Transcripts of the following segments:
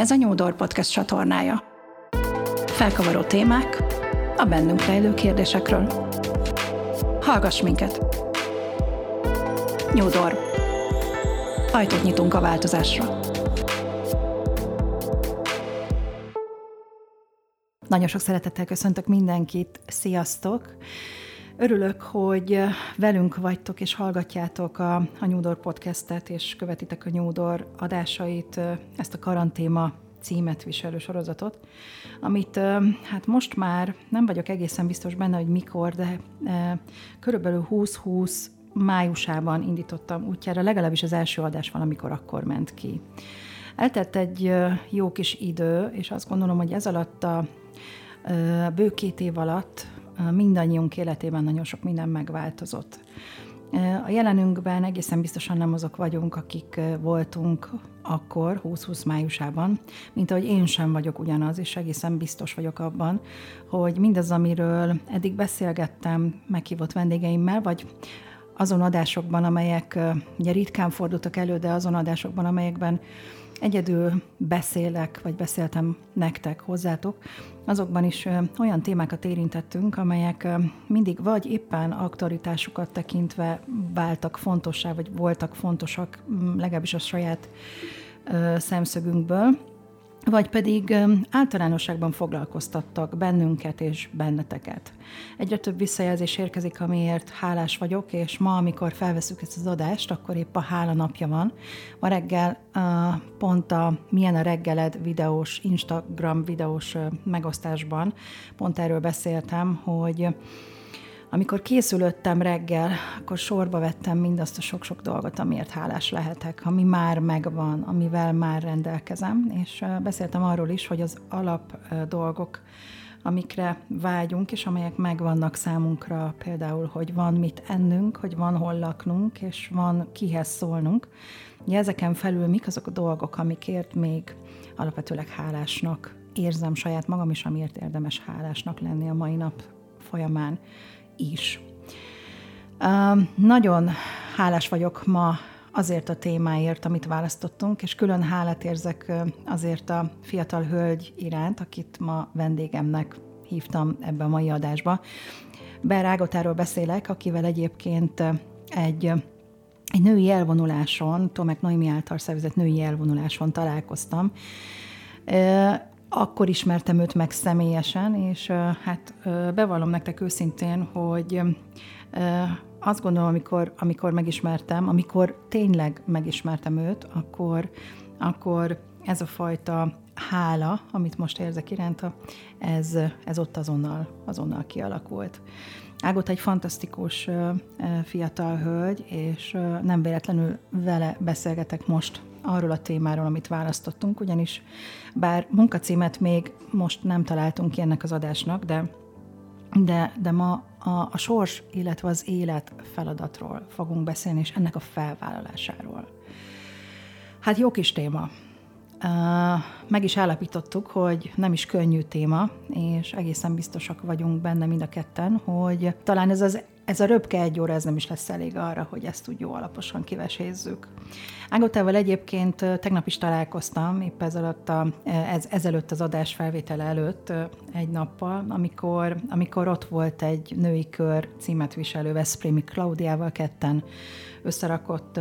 Ez a Nyúdor Podcast csatornája. Felkavaró témák a bennünk rejlő kérdésekről. Hallgass minket! Nyúdor. Ajtót nyitunk a változásra. Nagyon sok szeretettel köszöntök mindenkit, sziasztok! Örülök, hogy velünk vagytok és hallgatjátok a, a Nyúdor podcastet, és követitek a Nyúdor adásait, ezt a karantéma címet viselő sorozatot, amit hát most már nem vagyok egészen biztos benne, hogy mikor, de körülbelül 20-20 májusában indítottam útjára, legalábbis az első adás valamikor akkor ment ki. Eltelt egy jó kis idő, és azt gondolom, hogy ez alatt a bő két év alatt mindannyiunk életében nagyon sok minden megváltozott. A jelenünkben egészen biztosan nem azok vagyunk, akik voltunk akkor, 20-20 májusában, mint ahogy én sem vagyok ugyanaz, és egészen biztos vagyok abban, hogy mindaz, amiről eddig beszélgettem meghívott vendégeimmel, vagy azon adásokban, amelyek ugye ritkán fordultak elő, de azon adásokban, amelyekben egyedül beszélek, vagy beszéltem nektek, hozzátok, azokban is olyan témákat érintettünk, amelyek mindig vagy éppen aktualitásukat tekintve váltak fontossá, vagy voltak fontosak, legalábbis a saját szemszögünkből, vagy pedig általánosságban foglalkoztattak bennünket és benneteket. Egyre több visszajelzés érkezik, amiért hálás vagyok, és ma, amikor felveszük ezt az adást, akkor épp a hála napja van. Ma reggel pont a Milyen a reggeled videós, Instagram videós megosztásban pont erről beszéltem, hogy amikor készülöttem reggel, akkor sorba vettem mindazt a sok-sok dolgot, amiért hálás lehetek, ami már megvan, amivel már rendelkezem, és beszéltem arról is, hogy az alap dolgok, amikre vágyunk, és amelyek megvannak számunkra, például, hogy van mit ennünk, hogy van hol laknunk, és van kihez szólnunk. Ugye ezeken felül mik azok a dolgok, amikért még alapvetőleg hálásnak érzem saját magam is, amiért érdemes hálásnak lenni a mai nap folyamán is. Nagyon hálás vagyok ma azért a témáért, amit választottunk, és külön hálát érzek azért a fiatal hölgy iránt, akit ma vendégemnek hívtam ebbe a mai adásba. Ber Ágotáról beszélek, akivel egyébként egy, egy női elvonuláson, Tomek Noémi által szervezett női elvonuláson találkoztam akkor ismertem őt meg személyesen, és hát bevallom nektek őszintén, hogy azt gondolom, amikor, amikor megismertem, amikor tényleg megismertem őt, akkor, akkor ez a fajta hála, amit most érzek iránta, ez, ez ott azonnal, azonnal kialakult. Ágot egy fantasztikus fiatal hölgy, és nem véletlenül vele beszélgetek most arról a témáról, amit választottunk, ugyanis bár munkacímet még most nem találtunk ki ennek az adásnak, de, de, de ma a, a sors, illetve az élet feladatról fogunk beszélni, és ennek a felvállalásáról. Hát jó kis téma. Meg is állapítottuk, hogy nem is könnyű téma, és egészen biztosak vagyunk benne mind a ketten, hogy talán ez, az, ez a röpke egy óra, ez nem is lesz elég arra, hogy ezt úgy jó alaposan kivesézzük. Ágotával egyébként tegnap is találkoztam, épp ez alatt a, ez, ezelőtt az adás felvétele előtt egy nappal, amikor, amikor ott volt egy női kör címet viselő Veszprémi Klaudiával ketten összerakott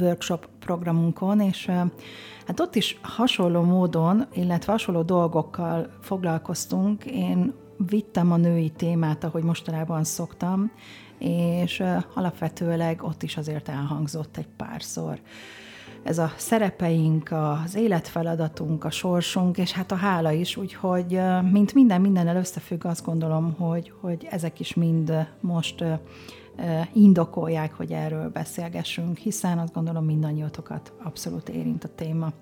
workshop programunkon, és hát ott is hasonló módon, illetve hasonló dolgokkal foglalkoztunk. Én vittem a női témát, ahogy mostanában szoktam, és alapvetőleg ott is azért elhangzott egy párszor. Ez a szerepeink, az életfeladatunk, a sorsunk, és hát a hála is, úgyhogy mint minden mindennel összefügg, azt gondolom, hogy, hogy ezek is mind most indokolják, hogy erről beszélgessünk, hiszen azt gondolom mindannyiótokat abszolút érint a téma.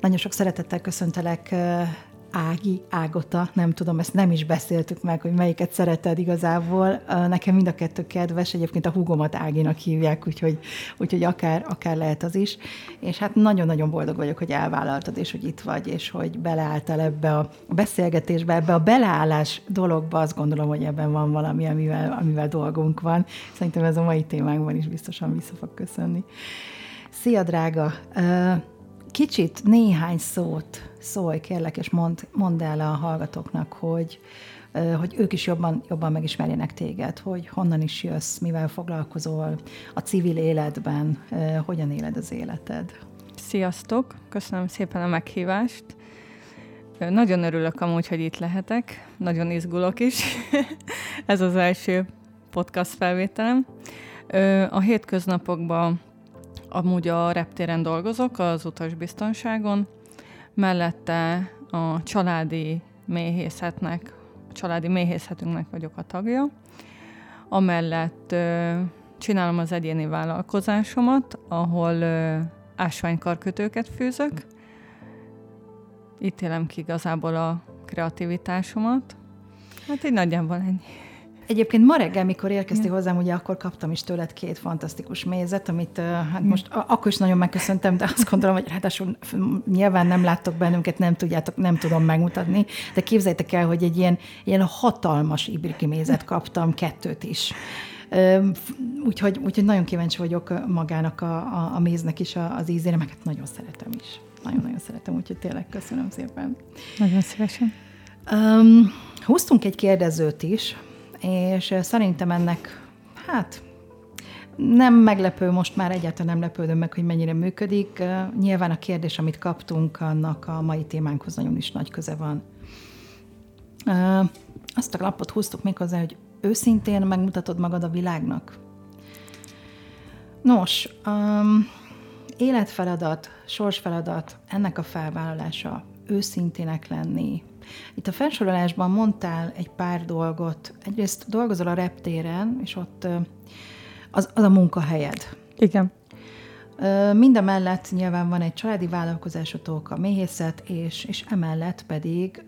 Nagyon sok szeretettel köszöntelek Ági, Ágota, nem tudom, ezt nem is beszéltük meg, hogy melyiket szereted igazából. Nekem mind a kettő kedves, egyébként a húgomat Áginak hívják, úgyhogy, úgyhogy akár, akár lehet az is. És hát nagyon-nagyon boldog vagyok, hogy elvállaltad, és hogy itt vagy, és hogy beleálltál ebbe a beszélgetésbe, ebbe a beleállás dologba, azt gondolom, hogy ebben van valami, amivel, amivel dolgunk van. Szerintem ez a mai témánkban is biztosan vissza fog köszönni. Szia, drága! Kicsit néhány szót szólj, kérlek, és mondd, mondd el a hallgatóknak, hogy, hogy ők is jobban, jobban megismerjenek téged, hogy honnan is jössz, mivel foglalkozol a civil életben, hogyan éled az életed. Sziasztok! Köszönöm szépen a meghívást. Nagyon örülök amúgy, hogy itt lehetek. Nagyon izgulok is. Ez az első podcast felvételem. A hétköznapokban amúgy a reptéren dolgozok, az utasbiztonságon. Mellette a családi méhészetnek, a családi méhészetünknek vagyok a tagja. Amellett csinálom az egyéni vállalkozásomat, ahol ásványkarkötőket fűzök. Itt élem ki igazából a kreativitásomat. Hát így nagyjából ennyi. Egyébként ma reggel, mikor érkeztél hozzám, ugye akkor kaptam is tőled két fantasztikus mézet, amit hát most akkor is nagyon megköszöntem, de azt gondolom, hogy ráadásul nyilván nem láttok bennünket, nem tudjátok, nem tudom megmutatni, de képzeljétek el, hogy egy ilyen, ilyen hatalmas ibriki mézet kaptam, kettőt is. Úgyhogy, úgyhogy nagyon kíváncsi vagyok magának a, a, a méznek is az ízére, meg hát nagyon szeretem is. Nagyon-nagyon szeretem, úgyhogy tényleg köszönöm szépen. Nagyon szívesen. Um, hoztunk egy kérdezőt is, és szerintem ennek, hát nem meglepő, most már egyáltalán nem lepődöm meg, hogy mennyire működik. Nyilván a kérdés, amit kaptunk, annak a mai témánkhoz nagyon is nagy köze van. Azt a lapot húztuk még hozzá, hogy őszintén megmutatod magad a világnak? Nos, um, életfeladat, sorsfeladat, ennek a felvállalása, őszintének lenni. Itt a felsorolásban mondtál egy pár dolgot. Egyrészt dolgozol a reptéren, és ott az, az a munkahelyed. Igen. Mindemellett nyilván van egy családi vállalkozásotok, a méhészet, és, és emellett pedig,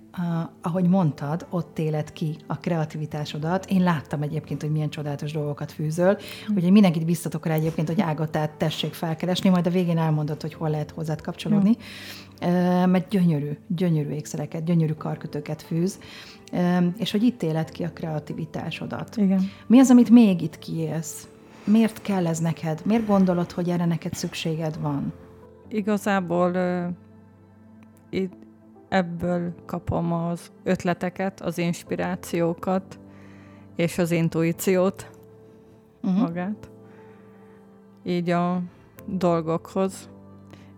ahogy mondtad, ott éled ki a kreativitásodat. Én láttam egyébként, hogy milyen csodálatos dolgokat fűzöl, mm. úgyhogy mindenkit biztatok rá egyébként, hogy Ágatát tessék felkeresni, majd a végén elmondod, hogy hol lehet hozzád kapcsolódni, mm. mert gyönyörű, gyönyörű ékszereket, gyönyörű karkötőket fűz, és hogy itt éled ki a kreativitásodat. Igen. Mi az, amit még itt kiélsz? Miért kell ez neked? Miért gondolod, hogy erre neked szükséged van? Igazából itt ebből kapom az ötleteket, az inspirációkat és az intuíciót uh-huh. magát. Így a dolgokhoz.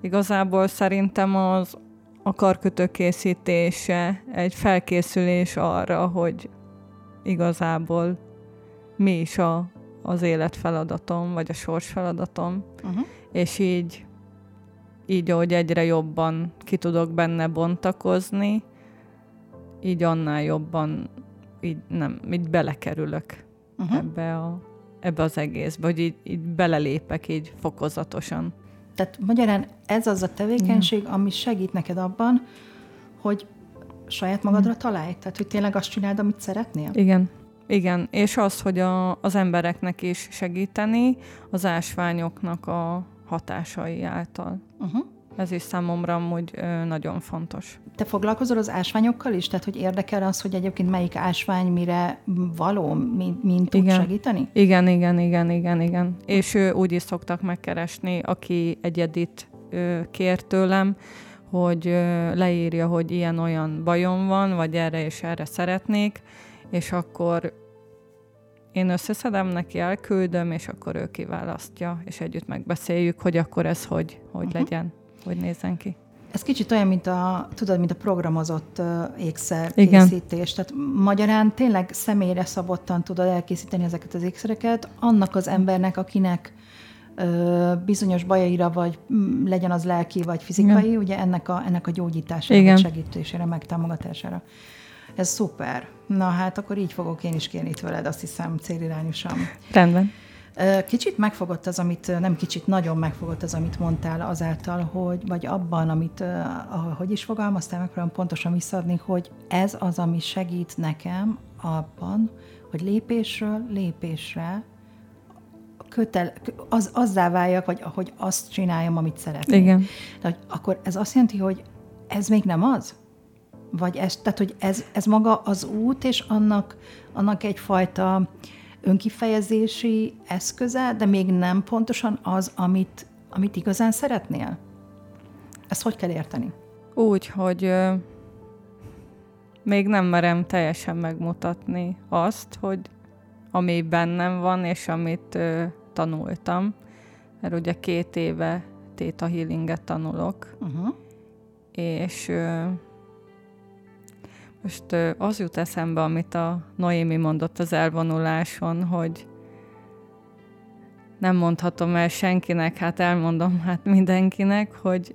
Igazából szerintem az a karkötő készítése egy felkészülés arra, hogy igazából mi is a az életfeladatom, vagy a sorsfeladatom, uh-huh. és így, így, ahogy egyre jobban ki tudok benne bontakozni, így annál jobban így nem, így belekerülök uh-huh. ebbe, a, ebbe az egészbe, hogy így, így belelépek így fokozatosan. Tehát magyarán ez az a tevékenység, ami segít neked abban, hogy saját magadra találj? Tehát, hogy tényleg azt csináld, amit szeretnél? Igen. Igen, és az, hogy a, az embereknek is segíteni az ásványoknak a hatásai által. Uh-huh. Ez is számomra amúgy nagyon fontos. Te foglalkozol az ásványokkal is? Tehát, hogy érdekel az, hogy egyébként melyik ásvány mire való, mint mi tud igen. segíteni? Igen, igen, igen, igen, igen. És ő úgy is szoktak megkeresni, aki egyedit kér tőlem, hogy leírja, hogy ilyen-olyan bajom van, vagy erre és erre szeretnék, és akkor én összeszedem neki, elküldöm, és akkor ő kiválasztja, és együtt megbeszéljük, hogy akkor ez hogy, hogy uh-huh. legyen, hogy nézzen ki. Ez kicsit olyan, mint a, tudod, mint a programozott uh, ékszer Igen. készítés. Tehát magyarán tényleg személyre szabottan tudod elkészíteni ezeket az ékszereket annak az embernek, akinek bizonyos bajaira, vagy m, legyen az lelki, vagy fizikai, Igen. ugye ennek a, ennek a gyógyítására, Igen. segítésére, megtámogatására. Ez szuper. Na hát akkor így fogok én is kérni itt veled, azt hiszem célirányosan. Rendben. Kicsit megfogott az, amit, nem kicsit, nagyon megfogott az, amit mondtál azáltal, hogy, vagy abban, amit, hogy is fogalmaztál, megpróbálom pontosan visszaadni, hogy ez az, ami segít nekem abban, hogy lépésről lépésre kötel, az, azzá váljak, vagy hogy azt csináljam, amit szeretnék. Igen. De, akkor ez azt jelenti, hogy ez még nem az? Vagy ez, tehát, hogy ez, ez maga az út, és annak, annak egyfajta önkifejezési eszköze, de még nem pontosan az, amit, amit igazán szeretnél? Ezt hogy kell érteni? Úgy, hogy ö, még nem merem teljesen megmutatni azt, hogy ami bennem van, és amit ö, tanultam. Mert ugye két éve Theta Healinget tanulok, uh-huh. és ö, most az jut eszembe, amit a Noémi mondott az elvonuláson, hogy nem mondhatom el senkinek, hát elmondom hát mindenkinek, hogy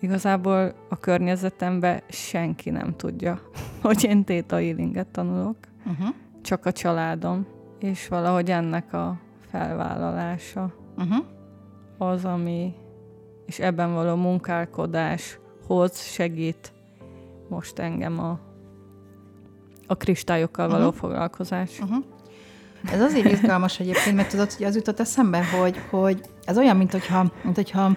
igazából a környezetemben senki nem tudja, hogy én Theta Healinget tanulok. Uh-huh. Csak a családom. És valahogy ennek a felvállalása uh-huh. az, ami és ebben való munkálkodáshoz segít most engem a, a kristályokkal való uh-huh. foglalkozás. Uh-huh. Ez azért izgalmas egyébként, mert tudod, hogy az jutott eszembe, hogy, hogy ez olyan, mint hogyha, mint hogyha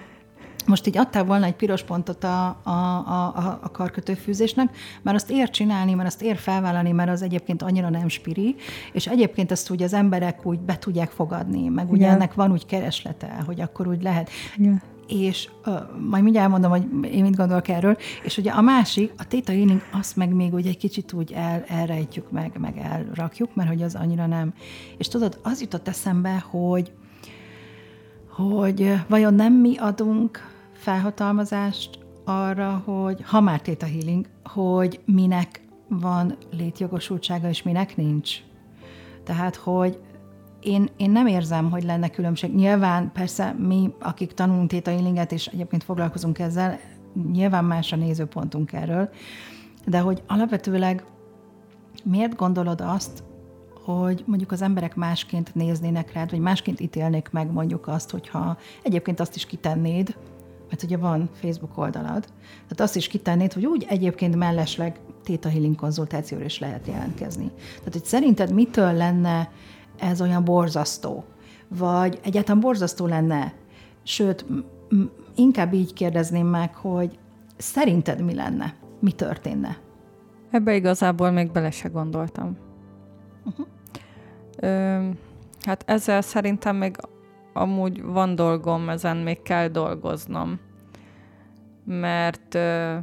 most így adtál volna egy piros pontot a, a, a, a karkötőfűzésnek, mert azt ér csinálni, mert azt ér felvállalni, mert az egyébként annyira nem spiri, és egyébként ezt úgy az emberek úgy be tudják fogadni, meg ugye yeah. ennek van úgy kereslete, hogy akkor úgy lehet. Yeah és uh, majd mindjárt elmondom, hogy én mit gondolok erről, és ugye a másik, a Theta Healing, azt meg még úgy egy kicsit úgy el, elrejtjük meg, meg elrakjuk, mert hogy az annyira nem. És tudod, az jutott eszembe, hogy hogy vajon nem mi adunk felhatalmazást arra, hogy ha már Theta Healing, hogy minek van létjogosultsága, és minek nincs. Tehát, hogy én, én nem érzem, hogy lenne különbség. Nyilván persze mi, akik tanulunk Theta Healinget, és egyébként foglalkozunk ezzel, nyilván más a nézőpontunk erről, de hogy alapvetőleg miért gondolod azt, hogy mondjuk az emberek másként néznének rád, vagy másként ítélnék meg mondjuk azt, hogyha egyébként azt is kitennéd, mert ugye van Facebook oldalad, tehát azt is kitennéd, hogy úgy egyébként mellesleg Theta Healing konzultációra is lehet jelentkezni. Tehát, hogy szerinted mitől lenne ez olyan borzasztó? Vagy egyáltalán borzasztó lenne? Sőt, inkább így kérdezném meg, hogy szerinted mi lenne? Mi történne? Ebbe igazából még bele se gondoltam. Uh-huh. Ö, hát ezzel szerintem még amúgy van dolgom, ezen még kell dolgoznom. Mert ö,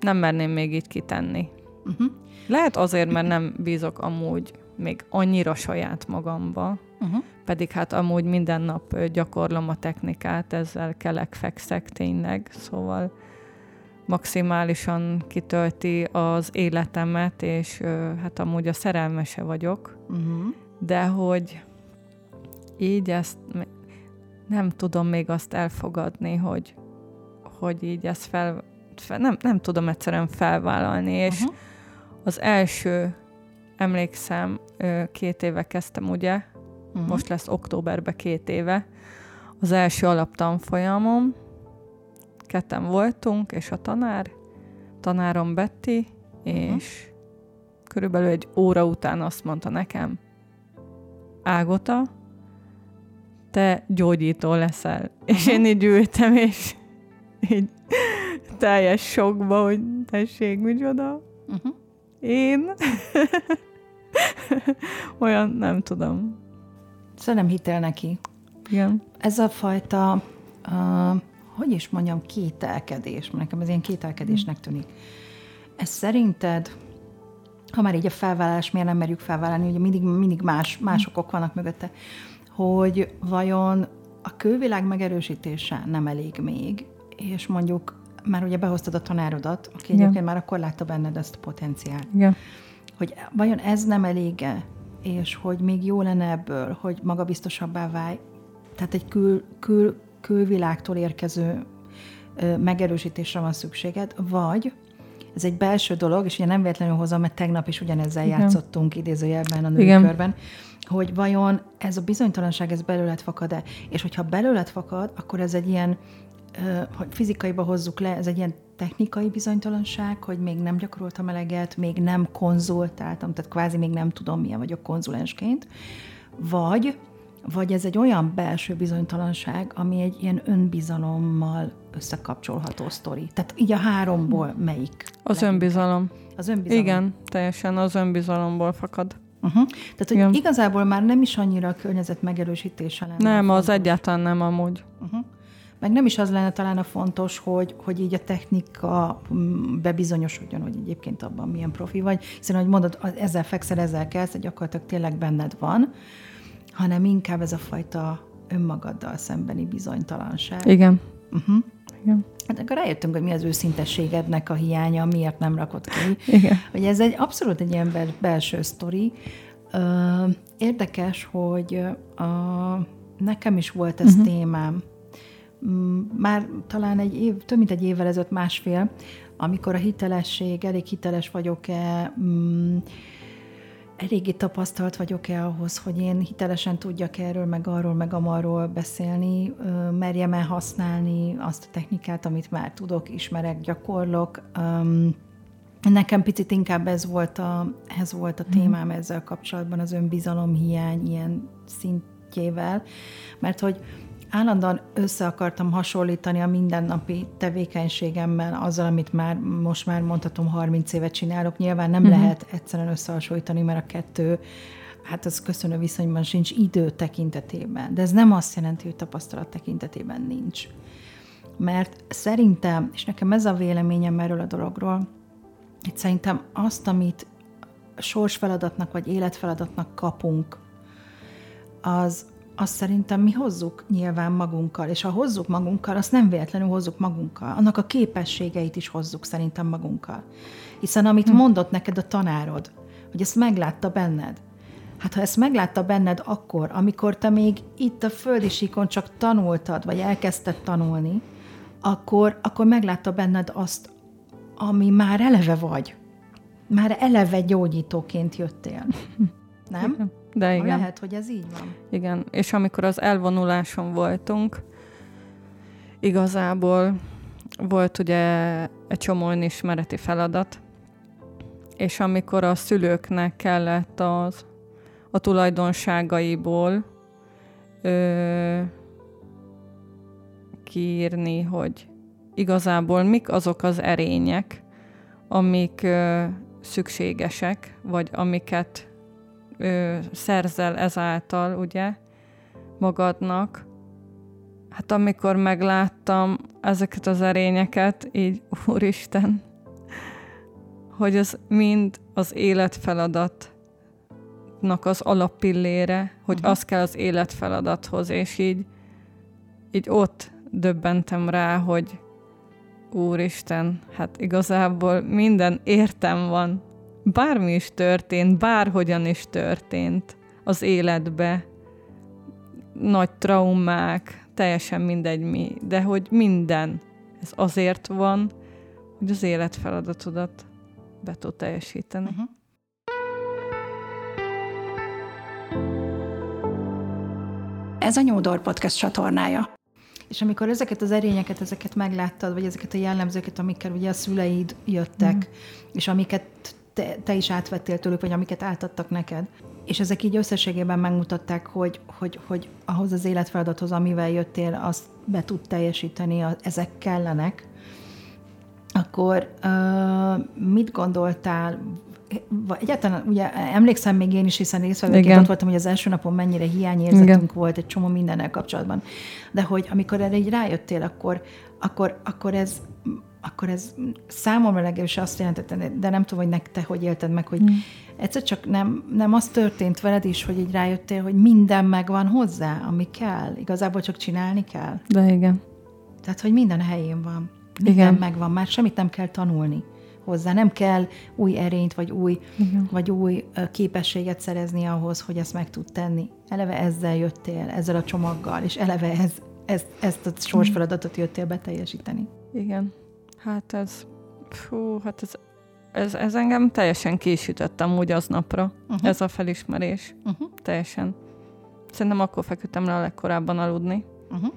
nem merném még így kitenni. Uh-huh. Lehet azért, mert nem bízok amúgy még annyira saját magamba, uh-huh. pedig hát amúgy minden nap gyakorlom a technikát, ezzel kelek, fekszek tényleg, szóval maximálisan kitölti az életemet, és hát amúgy a szerelmese vagyok, uh-huh. de hogy így ezt nem tudom még azt elfogadni, hogy, hogy így ezt fel, fel nem, nem tudom egyszerűen felvállalni, és uh-huh. az első, emlékszem, két éve kezdtem, ugye, uh-huh. most lesz októberben két éve, az első alaptanfolyamom, ketten voltunk, és a tanár, tanárom Betty, és uh-huh. körülbelül egy óra után azt mondta nekem, Ágota, te gyógyító leszel. Uh-huh. És én így ültem, és így teljes sokba, hogy tessék, micsoda. Uh-huh. Én? Olyan, nem tudom. Szóval nem hitel neki. Igen. Ez a fajta, uh, hogy is mondjam, kételkedés, nekem ez ilyen kételkedésnek tűnik. Ez szerinted, ha már így a felvállalás, miért nem merjük felvállalni, ugye mindig, mindig más, más okok vannak mögötte, hogy vajon a külvilág megerősítése nem elég még, és mondjuk már ugye behoztad a tanárodat, aki Igen. egyébként már akkor látta benned ezt a potenciált. Igen. Hogy vajon ez nem elége, és hogy még jó lenne ebből, hogy magabiztosabbá válj, tehát egy kül, kül, külvilágtól érkező ö, megerősítésre van szükséged, vagy ez egy belső dolog, és ugye nem véletlenül hozom, mert tegnap is ugyanezzel Igen. játszottunk idézőjelben a női körben, hogy vajon ez a bizonytalanság, ez belőled fakad-e? És hogyha belőled fakad, akkor ez egy ilyen, hogy fizikaiba hozzuk le, ez egy ilyen technikai bizonytalanság, hogy még nem gyakoroltam eleget, még nem konzultáltam, tehát kvázi még nem tudom, milyen vagyok konzulensként, vagy, vagy ez egy olyan belső bizonytalanság, ami egy ilyen önbizalommal összekapcsolható sztori. Tehát így a háromból melyik? Az önbizalom. Az önbizalom. Igen, teljesen az önbizalomból fakad. Uh-huh. Tehát, hogy Igen. igazából már nem is annyira a környezet megerősítése lenne. Nem, az egyáltalán nem amúgy. Uh-huh. Meg nem is az lenne talán a fontos, hogy, hogy így a technika mm, bebizonyosodjon, hogy egyébként abban milyen profi vagy, hiszen, ahogy mondod, ezzel fekszel, ezzel kezd, gyakorlatilag tényleg benned van, hanem inkább ez a fajta önmagaddal szembeni bizonytalanság. Igen. Uh-huh. Igen. Hát akkor rájöttünk, hogy mi az őszintességednek a hiánya, miért nem rakod ki. Igen. Hogy ez egy abszolút egy ilyen belső sztori. Érdekes, hogy a, nekem is volt ez uh-huh. témám. Mm, már talán egy év, több mint egy évvel ezelőtt másfél, amikor a hitelesség, elég hiteles vagyok-e, mm, eléggé tapasztalt vagyok-e ahhoz, hogy én hitelesen tudjak erről, meg arról, meg amarról beszélni, merjem el használni azt a technikát, amit már tudok, ismerek, gyakorlok. Nekem picit inkább ez volt a, ez volt a mhm. témám ezzel kapcsolatban, az önbizalom hiány ilyen szintjével, mert hogy állandóan össze akartam hasonlítani a mindennapi tevékenységemmel azzal, amit már most már mondhatom 30 évet csinálok. Nyilván nem uh-huh. lehet egyszerűen összehasonlítani, mert a kettő hát az köszönő viszonyban sincs idő tekintetében. De ez nem azt jelenti, hogy tapasztalat tekintetében nincs. Mert szerintem, és nekem ez a véleményem erről a dologról, hogy szerintem azt, amit sorsfeladatnak vagy életfeladatnak kapunk, az, azt szerintem mi hozzuk nyilván magunkkal, és ha hozzuk magunkkal, azt nem véletlenül hozzuk magunkkal. Annak a képességeit is hozzuk szerintem magunkkal. Hiszen amit hm. mondott neked a tanárod, hogy ezt meglátta benned, Hát ha ezt meglátta benned akkor, amikor te még itt a földi síkon csak tanultad, vagy elkezdted tanulni, akkor, akkor meglátta benned azt, ami már eleve vagy. Már eleve gyógyítóként jöttél. Nem? De igen. Lehet, hogy ez így van. Igen, és amikor az elvonuláson voltunk, igazából volt ugye egy csomó ismereti feladat, és amikor a szülőknek kellett az, a tulajdonságaiból ö, kiírni, hogy igazából mik azok az erények, amik ö, szükségesek, vagy amiket ö, szerzel ezáltal, ugye, magadnak. Hát amikor megláttam ezeket az erényeket, így, úristen, hogy az mind az életfeladatnak az alappillére, hogy uh-huh. az kell az életfeladathoz, és így, így ott döbbentem rá, hogy úristen, hát igazából minden értem van bármi is történt, bárhogyan is történt az életbe, nagy traumák, teljesen mindegy mi, de hogy minden, ez azért van, hogy az életfeladatodat be tud teljesíteni. Uh-huh. Ez a Nyúdor Podcast csatornája. És amikor ezeket az erényeket, ezeket megláttad, vagy ezeket a jellemzőket, amikkel ugye a szüleid jöttek, mm. és amiket te, te is átvettél tőlük, vagy amiket átadtak neked. És ezek így összességében megmutatták, hogy, hogy, hogy ahhoz az életfeladathoz, amivel jöttél, azt be tud teljesíteni, ezek kellenek, akkor uh, mit gondoltál, egyáltalán ugye emlékszem még én is, hiszen részvevőként ott voltam, hogy az első napon mennyire hiányérzetünk Igen. volt egy csomó mindennel kapcsolatban. De hogy amikor erre így rájöttél, akkor, akkor, akkor ez akkor ez számomra legalábbis azt jelentette, de nem tudom, hogy nektek hogy élted meg, hogy mm. egyszer csak nem, nem az történt veled is, hogy így rájöttél, hogy minden megvan hozzá, ami kell. Igazából csak csinálni kell. De igen. Tehát, hogy minden helyén van. Minden igen. megvan, már semmit nem kell tanulni hozzá. Nem kell új erényt, vagy új, Igen. vagy új képességet szerezni ahhoz, hogy ezt meg tud tenni. Eleve ezzel jöttél, ezzel a csomaggal, és eleve ez, ez, ezt a sorsfeladatot jöttél beteljesíteni. Igen. Hát ez, fú, hát ez, ez, ez engem teljesen késütöttem úgy aznapra, uh-huh. ez a felismerés. Uh-huh. Teljesen. Szerintem akkor feküdtem le a legkorábban aludni. Uh-huh.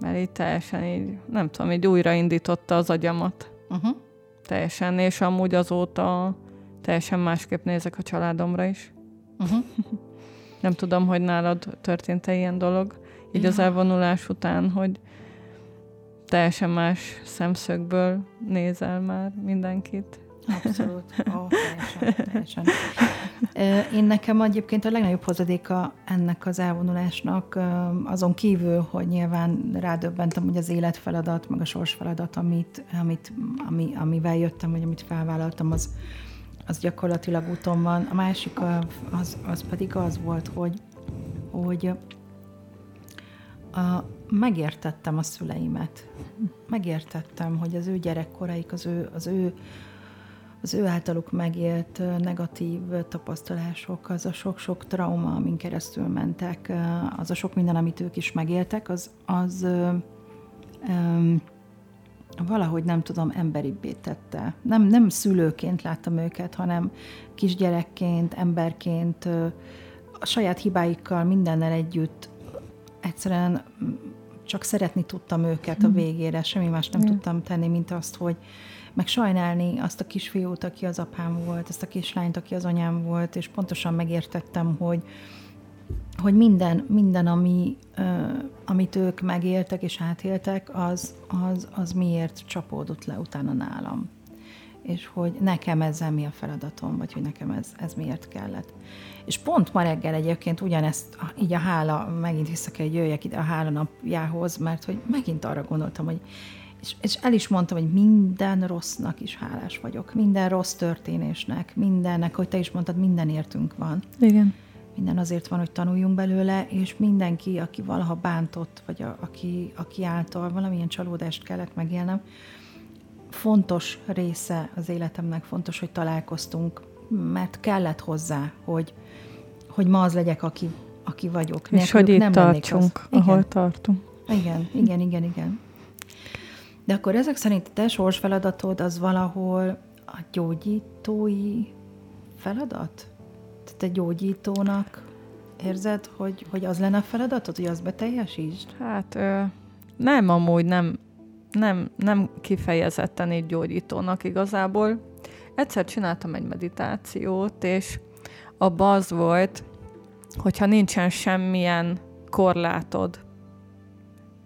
Mert így teljesen így, nem tudom, így újraindította az agyamat. Uh-huh. Teljesen, és amúgy azóta teljesen másképp nézek a családomra is. Uh-huh. nem tudom, hogy nálad történt-e ilyen dolog, így ja. az elvonulás után, hogy teljesen más szemszögből nézel már mindenkit. Abszolút. Oh, teljesen, teljesen. Én nekem egyébként a legnagyobb hozadéka ennek az elvonulásnak, azon kívül, hogy nyilván rádöbbentem, hogy az életfeladat, meg a sorsfeladat, amit, amit, ami, amivel jöttem, vagy amit felvállaltam, az, az gyakorlatilag úton van. A másik az, az pedig az volt, hogy, hogy a, megértettem a szüleimet. Megértettem, hogy az ő gyerekkoraik, az ő, az ő, az ő általuk megélt negatív tapasztalások, az a sok-sok trauma, amin keresztül mentek, az a sok minden, amit ők is megéltek, az, az um, valahogy nem tudom, emberibbé tette. Nem, nem szülőként láttam őket, hanem kisgyerekként, emberként, a saját hibáikkal, mindennel együtt egyszerűen csak szeretni tudtam őket a hmm. végére, semmi más nem hmm. tudtam tenni, mint azt, hogy meg sajnálni azt a kisfiút, aki az apám volt, azt a kislányt, aki az anyám volt, és pontosan megértettem, hogy, hogy minden, minden ami, uh, amit ők megéltek és átéltek, az, az, az miért csapódott le utána nálam. És hogy nekem ezzel mi a feladatom, vagy hogy nekem ez, ez miért kellett. És pont ma reggel egyébként ugyanezt, így a hála, megint vissza kell, hogy jöjjek ide a hála napjához, mert hogy megint arra gondoltam, hogy és, és el is mondtam, hogy minden rossznak is hálás vagyok, minden rossz történésnek, mindennek, hogy te is mondtad, minden értünk van. Igen. Minden azért van, hogy tanuljunk belőle, és mindenki, aki valaha bántott, vagy a, aki, aki által valamilyen csalódást kellett megélnem, fontos része az életemnek, fontos, hogy találkoztunk, mert kellett hozzá, hogy, hogy ma az legyek, aki, aki vagyok. És hogy itt nem tartsunk, ahol igen. tartunk. Igen, igen, igen, igen. De akkor ezek szerint a te sorsfeladatod az valahol a gyógyítói feladat? Tehát te gyógyítónak érzed, hogy, hogy az lenne a feladatod, hogy azt beteljesítsd? Hát ö, nem amúgy, nem, nem, nem kifejezetten így gyógyítónak igazából. Egyszer csináltam egy meditációt, és abban az volt, hogyha nincsen semmilyen korlátod,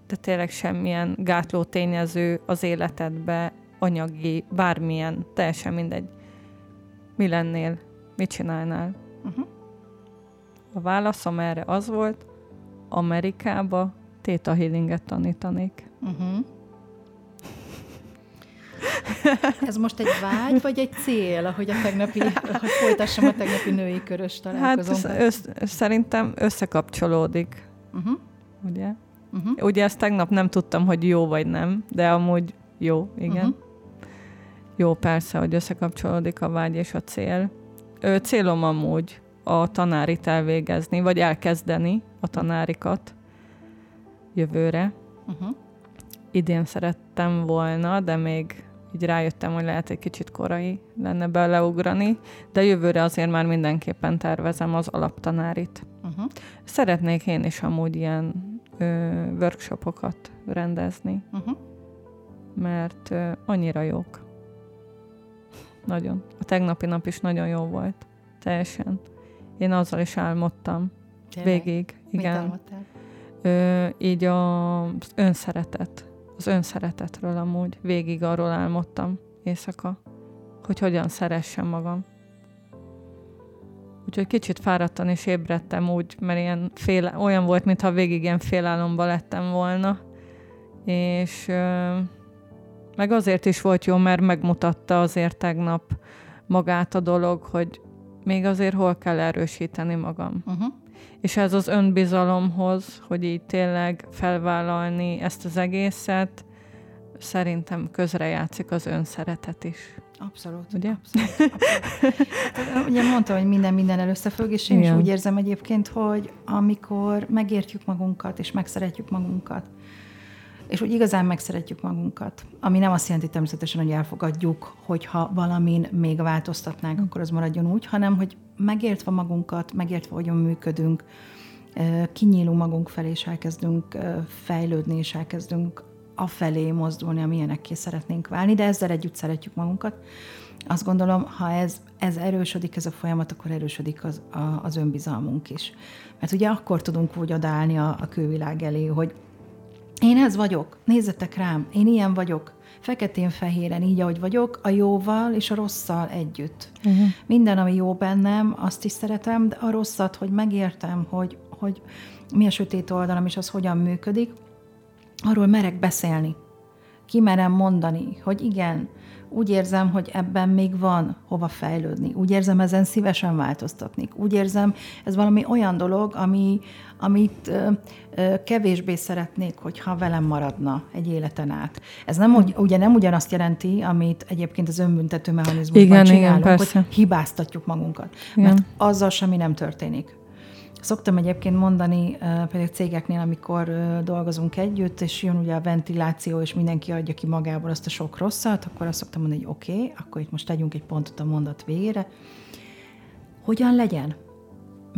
de tényleg semmilyen gátló tényező az életedbe, anyagi, bármilyen, teljesen mindegy. Mi lennél? Mit csinálnál? Uh-huh. A válaszom erre az volt, Amerikába Theta Healinget tanítanék. Uh-huh. Ez most egy vágy, vagy egy cél, ahogy a tegnapi, hogy folytassam a tegnapi női körös találkozónkat? Hát össz, szerintem összekapcsolódik. Uh-huh. Ugye? Uh-huh. Ugye ezt tegnap nem tudtam, hogy jó vagy nem, de amúgy jó, igen. Uh-huh. Jó persze, hogy összekapcsolódik a vágy és a cél. Ö, célom amúgy a tanárit elvégezni, vagy elkezdeni a tanárikat jövőre. Uh-huh. Idén szerettem volna, de még így rájöttem, hogy lehet egy kicsit korai lenne beleugrani, de jövőre azért már mindenképpen tervezem az alaptanárit. Uh-huh. Szeretnék én is amúgy ilyen ö, workshopokat rendezni, uh-huh. mert ö, annyira jók. Nagyon. A tegnapi nap is nagyon jó volt. Teljesen. Én azzal is álmodtam. Tényleg? Végig. Igen. Ö, így az önszeretet az önszeretetről amúgy. Végig arról álmodtam éjszaka, hogy hogyan szeressem magam. Úgyhogy kicsit fáradtan is ébredtem úgy, mert ilyen fél, olyan volt, mintha végig ilyen félálomba lettem volna. És meg azért is volt jó, mert megmutatta azért tegnap magát a dolog, hogy még azért hol kell erősíteni magam. Uh-huh. És ez az önbizalomhoz, hogy így tényleg felvállalni ezt az egészet, szerintem közrejátszik az önszeretet is. Abszolút. Ugye? Abszolút, abszolút. Hát, ugye mondtam, hogy minden minden összefügg, és én Igen. is úgy érzem egyébként, hogy amikor megértjük magunkat, és megszeretjük magunkat, és hogy igazán megszeretjük magunkat, ami nem azt jelenti természetesen, hogy elfogadjuk, hogyha valamin még változtatnánk, akkor az maradjon úgy, hanem hogy megértve magunkat, megértve, hogyan működünk, kinyílunk magunk felé, és elkezdünk fejlődni, és elkezdünk afelé mozdulni, amilyenekké szeretnénk válni, de ezzel együtt szeretjük magunkat. Azt gondolom, ha ez, ez erősödik, ez a folyamat, akkor erősödik az, a, az önbizalmunk is. Mert ugye akkor tudunk úgy odállni a, a külvilág elé, hogy Én ez vagyok, nézzetek rám, én ilyen vagyok, feketén-fehéren, így, ahogy vagyok, a jóval és a rosszal együtt. Uh-huh. Minden, ami jó bennem, azt is szeretem, de a rosszat, hogy megértem, hogy, hogy mi a sötét oldalam, és az hogyan működik, arról merek beszélni. Kimerem mondani, hogy igen, úgy érzem, hogy ebben még van hova fejlődni. Úgy érzem, ezen szívesen változtatni. Úgy érzem, ez valami olyan dolog, ami, amit kevésbé szeretnék, hogyha velem maradna egy életen át. Ez nem, ugy, ugye nem ugyanazt jelenti, amit egyébként az önbüntető mechanizmusban igen, csinálunk, igen, persze. hogy hibáztatjuk magunkat. Igen. Mert azzal semmi nem történik. Szoktam egyébként mondani például cégeknél, amikor dolgozunk együtt, és jön ugye a ventiláció, és mindenki adja ki magából azt a sok rosszat, akkor azt szoktam mondani, hogy oké, okay, akkor itt most tegyünk egy pontot a mondat végére. Hogyan legyen?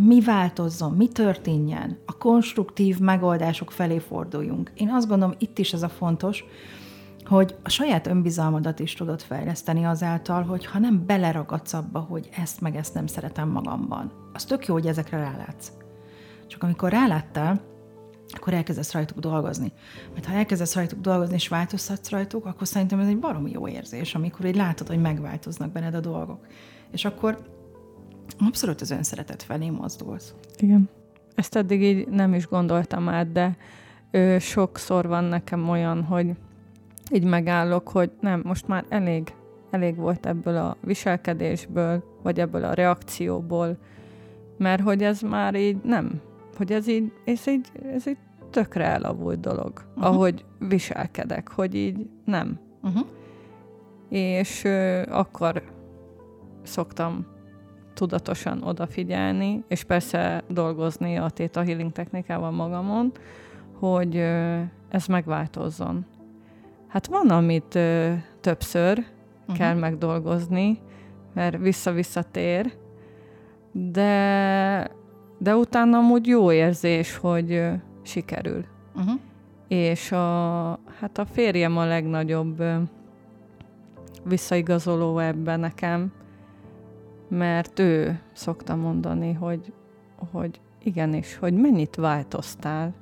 Mi változzon? Mi történjen? A konstruktív megoldások felé forduljunk. Én azt gondolom, itt is ez a fontos, hogy a saját önbizalmadat is tudod fejleszteni azáltal, hogy ha nem beleragadsz abba, hogy ezt meg ezt nem szeretem magamban. Az tök jó, hogy ezekre rálátsz. Csak amikor ráláttál, akkor elkezdesz rajtuk dolgozni. Mert ha elkezdesz rajtuk dolgozni, és változtatsz rajtuk, akkor szerintem ez egy baromi jó érzés, amikor így látod, hogy megváltoznak benned a dolgok. És akkor abszolút az önszeretet felé mozdulsz. Igen. Ezt eddig így nem is gondoltam át, de ö, sokszor van nekem olyan, hogy így megállok, hogy nem, most már elég, elég volt ebből a viselkedésből, vagy ebből a reakcióból, mert hogy ez már így nem, hogy ez így, ez így, ez így tökre elavult dolog, uh-huh. ahogy viselkedek, hogy így nem. Uh-huh. És ö, akkor szoktam tudatosan odafigyelni, és persze dolgozni a Theta Healing technikával magamon, hogy ez megváltozzon. Hát van, amit többször uh-huh. kell megdolgozni, mert vissza-vissza tér, de, de utána amúgy jó érzés, hogy sikerül. Uh-huh. És a, hát a férjem a legnagyobb visszaigazoló ebben nekem, mert ő szokta mondani, hogy, hogy igenis, hogy mennyit változtál.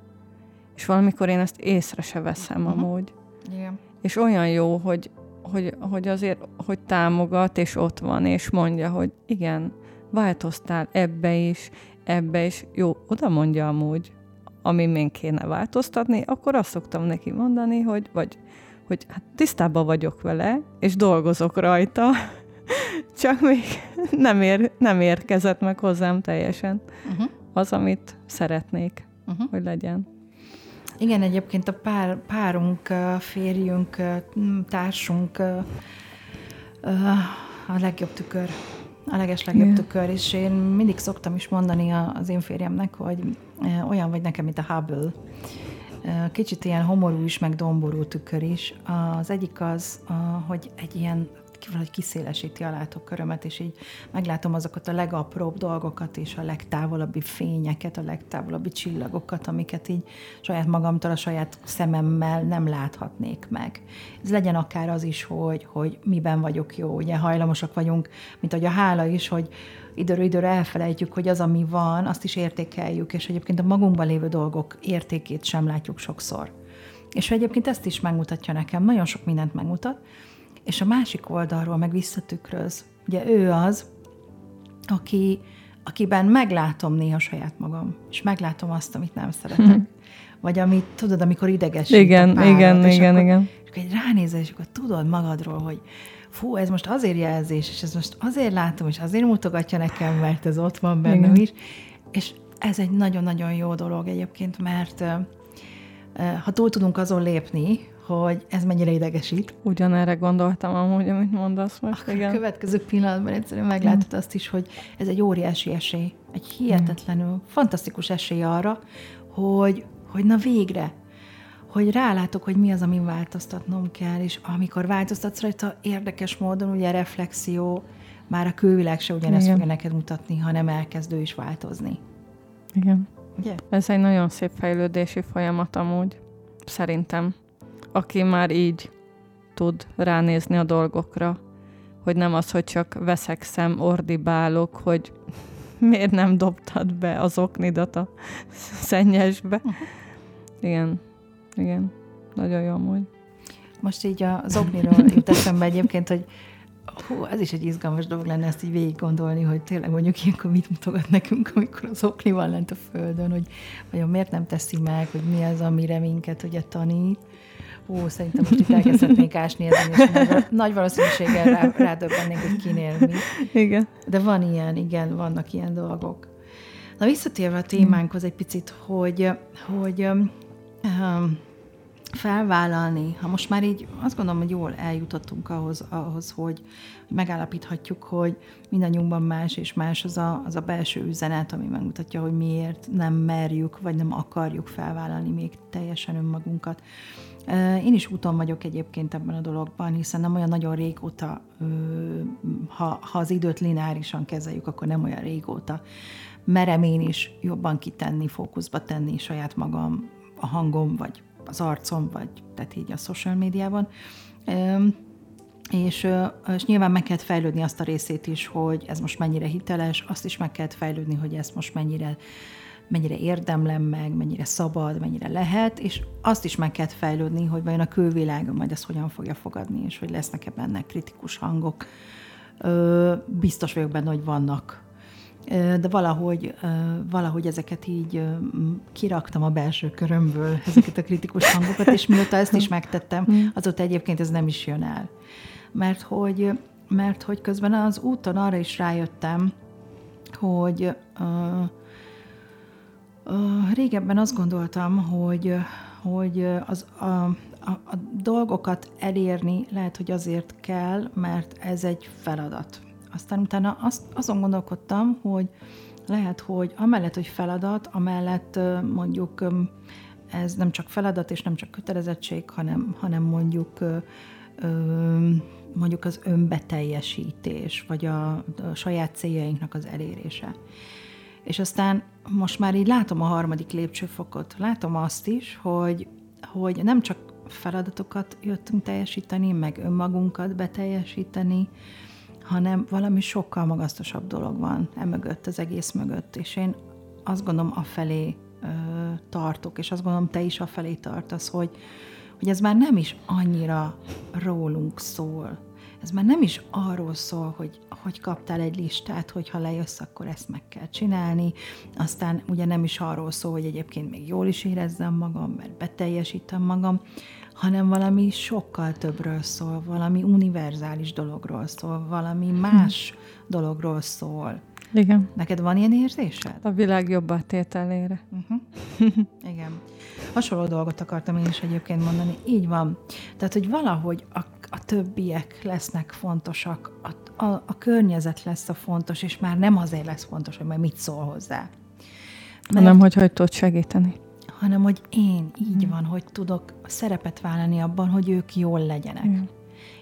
És valamikor én ezt észre se veszem uh-huh. amúgy. Igen. És olyan jó, hogy, hogy, hogy azért, hogy támogat, és ott van, és mondja, hogy igen, változtál ebbe is, ebbe is. Jó, oda mondja amúgy, ami még kéne változtatni, akkor azt szoktam neki mondani, hogy vagy hogy hát tisztában vagyok vele, és dolgozok rajta, csak még nem, ér, nem érkezett meg hozzám teljesen uh-huh. az, amit szeretnék, uh-huh. hogy legyen. Igen, egyébként a pár, párunk, férjünk, társunk a legjobb tükör, a leges legjobb yeah. tükör, és én mindig szoktam is mondani az én férjemnek, hogy olyan vagy nekem, mint a Hubble. Kicsit ilyen homorú is, meg domború tükör is. Az egyik az, hogy egy ilyen valahogy kiszélesíti a látókörömet, és így meglátom azokat a legapróbb dolgokat, és a legtávolabbi fényeket, a legtávolabbi csillagokat, amiket így saját magamtól, a saját szememmel nem láthatnék meg. Ez legyen akár az is, hogy, hogy miben vagyok jó. Ugye hajlamosak vagyunk, mint ahogy a hála is, hogy időről időre elfelejtjük, hogy az, ami van, azt is értékeljük, és egyébként a magunkban lévő dolgok értékét sem látjuk sokszor. És egyébként ezt is megmutatja nekem, nagyon sok mindent megmutat, és a másik oldalról meg visszatükröz. Ugye ő az, aki, akiben meglátom néha saját magam, és meglátom azt, amit nem szeretek. Hm. Vagy amit, tudod, amikor idegesít Igen, párat, igen, és igen, akkor, igen. És akkor egy ránézel, és akkor tudod magadról, hogy fú, ez most azért jelzés, és ez most azért látom, és azért mutogatja nekem, mert ez ott van bennem igen. is. És ez egy nagyon-nagyon jó dolog egyébként, mert ha túl tudunk azon lépni, hogy ez mennyire idegesít. Ugyanerre gondoltam amúgy, amit mondasz most. A igen. következő pillanatban egyszerűen meglátod azt is, hogy ez egy óriási esély, egy hihetetlenül mm. fantasztikus esély arra, hogy, hogy na végre, hogy rálátok, hogy mi az, amin változtatnom kell, és amikor változtatsz rajta, érdekes módon ugye reflexió, már a külvilág se ugyanezt Igen. fogja neked mutatni, hanem elkezdő is változni. Igen. Ugye? Ez egy nagyon szép fejlődési folyamat amúgy, szerintem aki már így tud ránézni a dolgokra, hogy nem az, hogy csak veszekszem, ordibálok, hogy miért nem dobtad be az oknidat a szennyesbe. Igen. Igen, nagyon jó amúgy. Most így az okniról jut eszembe egyébként, hogy hú, ez is egy izgalmas dolog lenne ezt így végig gondolni, hogy tényleg mondjuk ilyenkor mit mutogat nekünk, amikor az okni van lent a földön, hogy vajon miért nem teszi meg, hogy mi az, amire minket ugye tanít. Ó, szerintem most itt elkezdhetnék ásni ezen, és nagy, nagy valószínűséggel rá, rádöbbennénk, hogy kinél mi. Igen. De van ilyen, igen, vannak ilyen dolgok. Na visszatérve a témánkhoz egy picit, hogy, hogy um, felvállalni, ha most már így azt gondolom, hogy jól eljutottunk ahhoz, ahhoz hogy megállapíthatjuk, hogy mindannyiunkban más és más az a, az a belső üzenet, ami megmutatja, hogy miért nem merjük, vagy nem akarjuk felvállalni még teljesen önmagunkat. Én is úton vagyok egyébként ebben a dologban, hiszen nem olyan nagyon régóta, ha, ha az időt lineárisan kezeljük, akkor nem olyan régóta merem én is jobban kitenni, fókuszba tenni saját magam, a hangom, vagy az arcom, vagy tehát így a social médiában. És, és nyilván meg kellett fejlődni azt a részét is, hogy ez most mennyire hiteles, azt is meg kellett fejlődni, hogy ezt most mennyire, mennyire érdemlem meg, mennyire szabad, mennyire lehet, és azt is meg kellett fejlődni, hogy vajon a külvilág majd ezt hogyan fogja fogadni, és hogy lesznek-e benne kritikus hangok. Biztos vagyok benne, hogy vannak de valahogy, valahogy ezeket így kiraktam a belső körömből, ezeket a kritikus hangokat, és mióta ezt is megtettem, mm. azóta egyébként ez nem is jön el. Mert hogy, mert hogy közben az úton arra is rájöttem, hogy uh, régebben azt gondoltam, hogy, hogy az, a, a, a dolgokat elérni lehet, hogy azért kell, mert ez egy feladat aztán utána azt, azon gondolkodtam, hogy lehet, hogy amellett, hogy feladat, amellett mondjuk ez nem csak feladat és nem csak kötelezettség, hanem, hanem mondjuk mondjuk az önbeteljesítés, vagy a, a saját céljainknak az elérése. És aztán most már így látom a harmadik lépcsőfokot, látom azt is, hogy, hogy nem csak feladatokat jöttünk teljesíteni, meg önmagunkat beteljesíteni, hanem valami sokkal magasztosabb dolog van emögött, az egész mögött, és én azt gondolom afelé ö, tartok, és azt gondolom te is afelé tartasz, hogy, hogy ez már nem is annyira rólunk szól. Ez már nem is arról szól, hogy, hogy kaptál egy listát, hogy ha lejössz, akkor ezt meg kell csinálni. Aztán ugye nem is arról szól, hogy egyébként még jól is érezzem magam, mert beteljesítem magam, hanem valami sokkal többről szól, valami univerzális dologról szól, valami más hm. dologról szól. Igen. Neked van ilyen érzésed? A világ jobb tételére. Uh-huh. Igen. Hasonló dolgot akartam én is egyébként mondani. Így van. Tehát, hogy valahogy a, a többiek lesznek fontosak, a, a, a környezet lesz a fontos, és már nem azért lesz fontos, hogy majd mit szól hozzá. Mert, hanem, hogy hogy tudod segíteni hanem hogy én így hmm. van, hogy tudok szerepet vállalni abban, hogy ők jól legyenek. Hmm.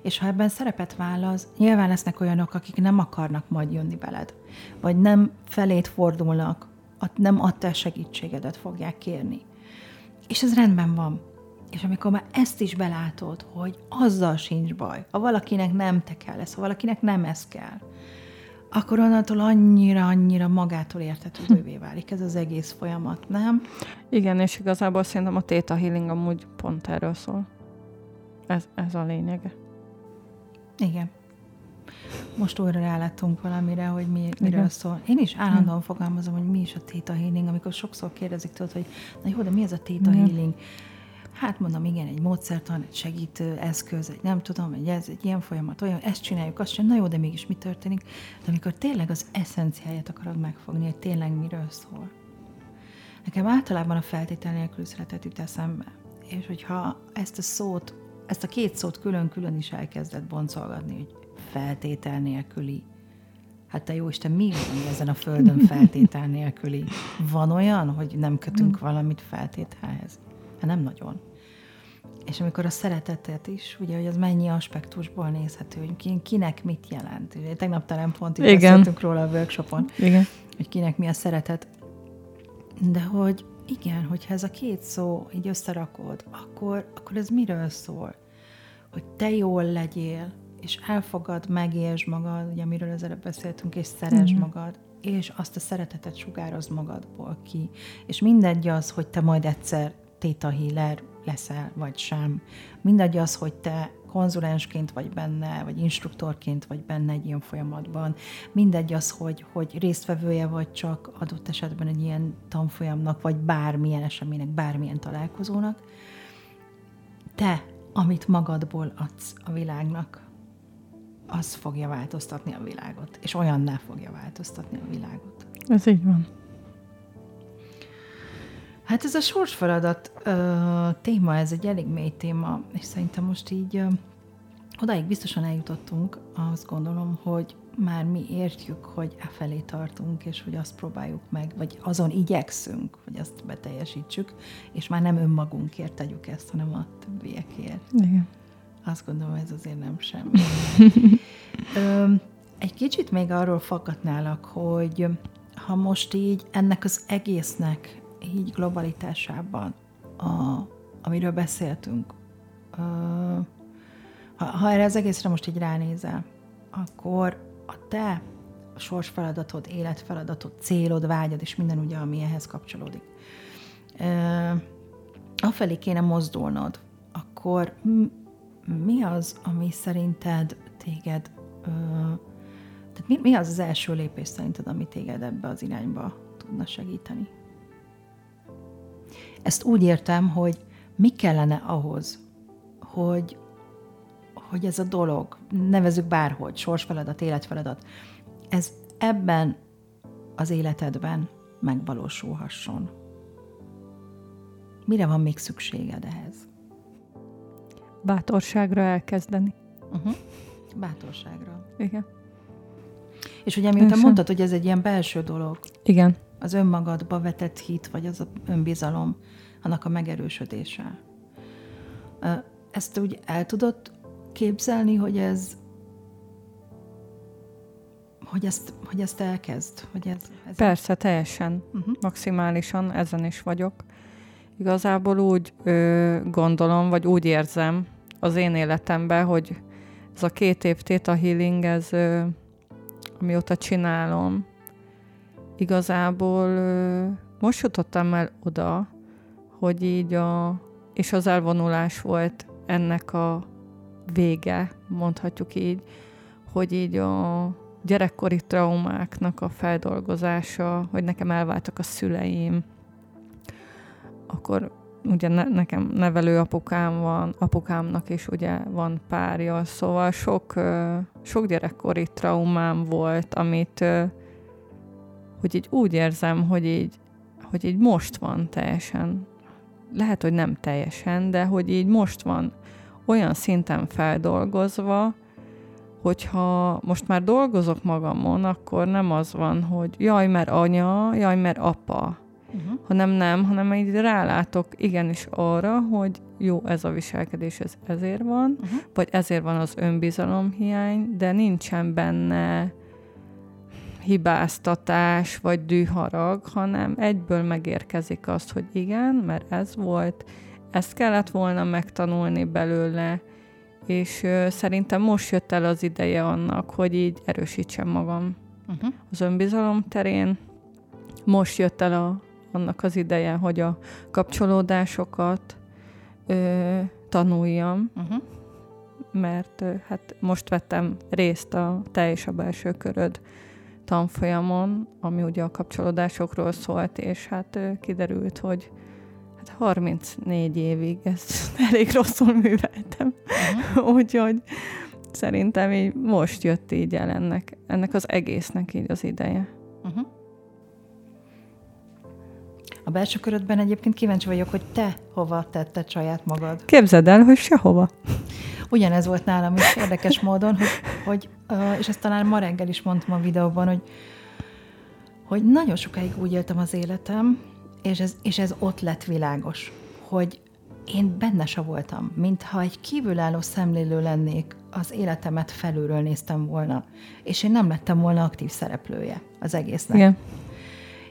És ha ebben szerepet válasz, nyilván lesznek olyanok, akik nem akarnak majd jönni veled, vagy nem felét fordulnak, nem a te segítségedet fogják kérni. És ez rendben van. És amikor már ezt is belátod, hogy azzal sincs baj, ha valakinek nem te kell lesz, ha valakinek nem ez kell, akkor onnantól annyira, annyira magától értetődővé válik ez az egész folyamat, nem? Igen, és igazából szerintem a Theta Healing amúgy pont erről szól. Ez, ez a lényege. Igen. Most újra ráláttunk valamire, hogy mi, miről Igen. szól. Én is állandóan fogalmazom, hogy mi is a Theta Healing, amikor sokszor kérdezik tőled, hogy na jó, de mi ez a Theta Igen. Healing? Hát mondom, igen, egy módszertan, egy segítő eszköz, egy nem tudom, egy ez, egy ilyen folyamat, olyan, ezt csináljuk, azt csináljuk, na jó, de mégis mi történik? De amikor tényleg az eszenciáját akarod megfogni, hogy tényleg miről szól. Nekem általában a feltétel nélkül szeretet jut eszembe. És hogyha ezt a szót, ezt a két szót külön-külön is elkezdett boncolgatni, hogy feltétel nélküli, hát te jó Isten, mi van ezen a földön feltétel nélküli? Van olyan, hogy nem kötünk valamit feltételhez? Hát nem nagyon. És amikor a szeretetet is, ugye, hogy az mennyi aspektusból nézhető, hogy kinek mit jelent. Ugye, tegnap talán pont így beszéltünk róla a workshopon, Igen. hogy kinek mi a szeretet. De hogy igen, hogyha ez a két szó így összerakod, akkor, akkor ez miről szól? Hogy te jól legyél, és elfogad, megértsd magad, ugye amiről az előbb beszéltünk, és szeresd mm-hmm. magad, és azt a szeretetet sugározd magadból ki. És mindegy az, hogy te majd egyszer Theta Healer leszel, vagy sem. Mindegy az, hogy te konzulensként vagy benne, vagy instruktorként vagy benne egy ilyen folyamatban. Mindegy az, hogy, hogy résztvevője vagy csak adott esetben egy ilyen tanfolyamnak, vagy bármilyen eseménynek, bármilyen találkozónak. Te, amit magadból adsz a világnak, az fogja változtatni a világot, és olyanná fogja változtatni a világot. Ez így van. Hát ez a sorsfeladat ö, téma, ez egy elég mély téma, és szerintem most így ö, odáig biztosan eljutottunk, azt gondolom, hogy már mi értjük, hogy e felé tartunk, és hogy azt próbáljuk meg, vagy azon igyekszünk, hogy azt beteljesítsük, és már nem önmagunkért tegyük ezt, hanem a többiekért. Igen. Azt gondolom, ez azért nem semmi. Ö, egy kicsit még arról fakadnálak, hogy ha most így ennek az egésznek így globalitásában, a, amiről beszéltünk, ö, ha, ha erre az egészre most így ránézel, akkor a te sorsfeladatod, életfeladatod, célod, vágyad, és minden ugye, ami ehhez kapcsolódik. Ö, afelé kéne mozdulnod, akkor mi az, ami szerinted téged, tehát mi, mi az az első lépés szerinted, ami téged ebbe az irányba tudna segíteni? Ezt úgy értem, hogy mi kellene ahhoz, hogy, hogy ez a dolog, nevezük bárhogy, sorsfeladat, életfeladat, ez ebben az életedben megvalósulhasson. Mire van még szükséged ehhez? Bátorságra elkezdeni. Uh-huh. Bátorságra. Igen. És ugye miután mondtad, hogy ez egy ilyen belső dolog, Igen. Az önmagadba vetett hit, vagy az önbizalom, annak a megerősödése. Ezt úgy el tudod képzelni, hogy ez hogy ezt, hogy ezt elkezd? Hogy ez, ez Persze, teljesen. Uh-huh. Maximálisan ezen is vagyok. Igazából úgy ö, gondolom, vagy úgy érzem az én életemben, hogy ez a két év Theta Healing, ez ö, amióta csinálom, igazából most jutottam el oda, hogy így a, és az elvonulás volt ennek a vége, mondhatjuk így, hogy így a gyerekkori traumáknak a feldolgozása, hogy nekem elváltak a szüleim, akkor ugye ne, nekem nevelő apukám van, apukámnak is ugye van párja, szóval sok, sok gyerekkori traumám volt, amit hogy így úgy érzem, hogy így, hogy így most van teljesen, lehet, hogy nem teljesen, de hogy így most van olyan szinten feldolgozva, hogyha most már dolgozok magamon, akkor nem az van, hogy jaj, mert anya, jaj, mert apa, uh-huh. hanem nem, hanem így rálátok igenis arra, hogy jó, ez a viselkedés ez ezért van, uh-huh. vagy ezért van az önbizalomhiány, de nincsen benne hibáztatás vagy düharag, hanem egyből megérkezik az, hogy igen, mert ez volt, ezt kellett volna megtanulni belőle, és ö, szerintem most jött el az ideje annak, hogy így erősítsem magam uh-huh. az önbizalom terén. Most jött el a, annak az ideje, hogy a kapcsolódásokat ö, tanuljam, uh-huh. mert ö, hát most vettem részt a Te és a belső köröd tanfolyamon, ami ugye a kapcsolódásokról szólt, és hát kiderült, hogy hát 34 évig ezt elég rosszul műveltem. Uh-huh. Úgyhogy szerintem így most jött így el ennek, ennek az egésznek így az ideje. Uh-huh. A belső körödben egyébként kíváncsi vagyok, hogy te hova tetted saját magad. Képzeld el, hogy sehova. Ugyanez volt nálam is érdekes módon, hogy, hogy és ezt talán ma reggel is mondtam a videóban, hogy, hogy nagyon sokáig úgy éltem az életem, és ez, és ez ott lett világos, hogy én benne se voltam, mintha egy kívülálló szemlélő lennék, az életemet felülről néztem volna, és én nem lettem volna aktív szereplője az egésznek. Igen.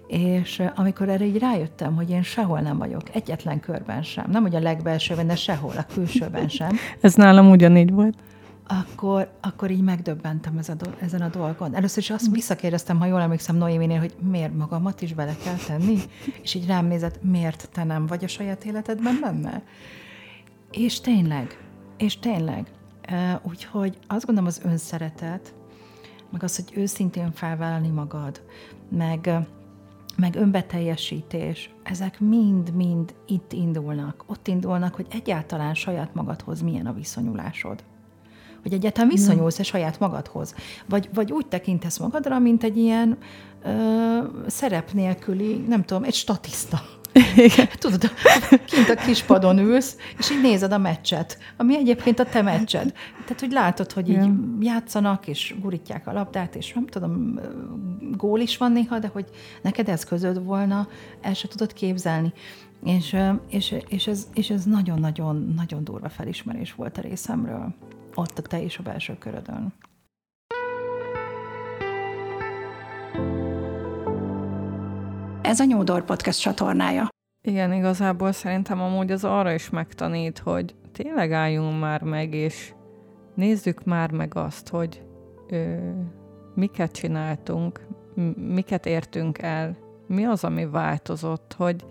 És amikor erre így rájöttem, hogy én sehol nem vagyok, egyetlen körben sem, nem hogy a legbelsőben, de sehol, a külsőben sem. Ez nálam ugyanígy volt. Akkor, akkor így megdöbbentem ez a do- ezen a dolgon. Először is azt visszakérdeztem, ha jól emlékszem Noéminél, hogy miért magamat is bele kell tenni, és így rám nézett, miért te nem vagy a saját életedben benne? És tényleg, és tényleg. Úgyhogy azt gondolom az önszeretet, meg az, hogy őszintén felvállalni magad, meg, meg önbeteljesítés, ezek mind-mind itt indulnak. Ott indulnak, hogy egyáltalán saját magadhoz milyen a viszonyulásod. Hogy egyáltalán viszonyulsz-e saját magadhoz. Vagy, vagy úgy tekintesz magadra, mint egy ilyen ö, szerep nélküli, nem tudom, egy statiszta igen. Tudod, kint a kispadon ülsz, és így nézed a meccset, ami egyébként a te meccsed. Tehát, hogy látod, hogy így ja. játszanak, és gurítják a labdát, és nem tudom, gól is van néha, de hogy neked ez közöd volna, el se tudod képzelni. És, és, és, ez, és ez nagyon-nagyon nagyon durva felismerés volt a részemről, ott a te és a belső körödön. Ez a Nyúdor Podcast csatornája. Igen, igazából szerintem amúgy az arra is megtanít, hogy tényleg álljunk már meg, és nézzük már meg azt, hogy ö, miket csináltunk, miket értünk el, mi az, ami változott, hogy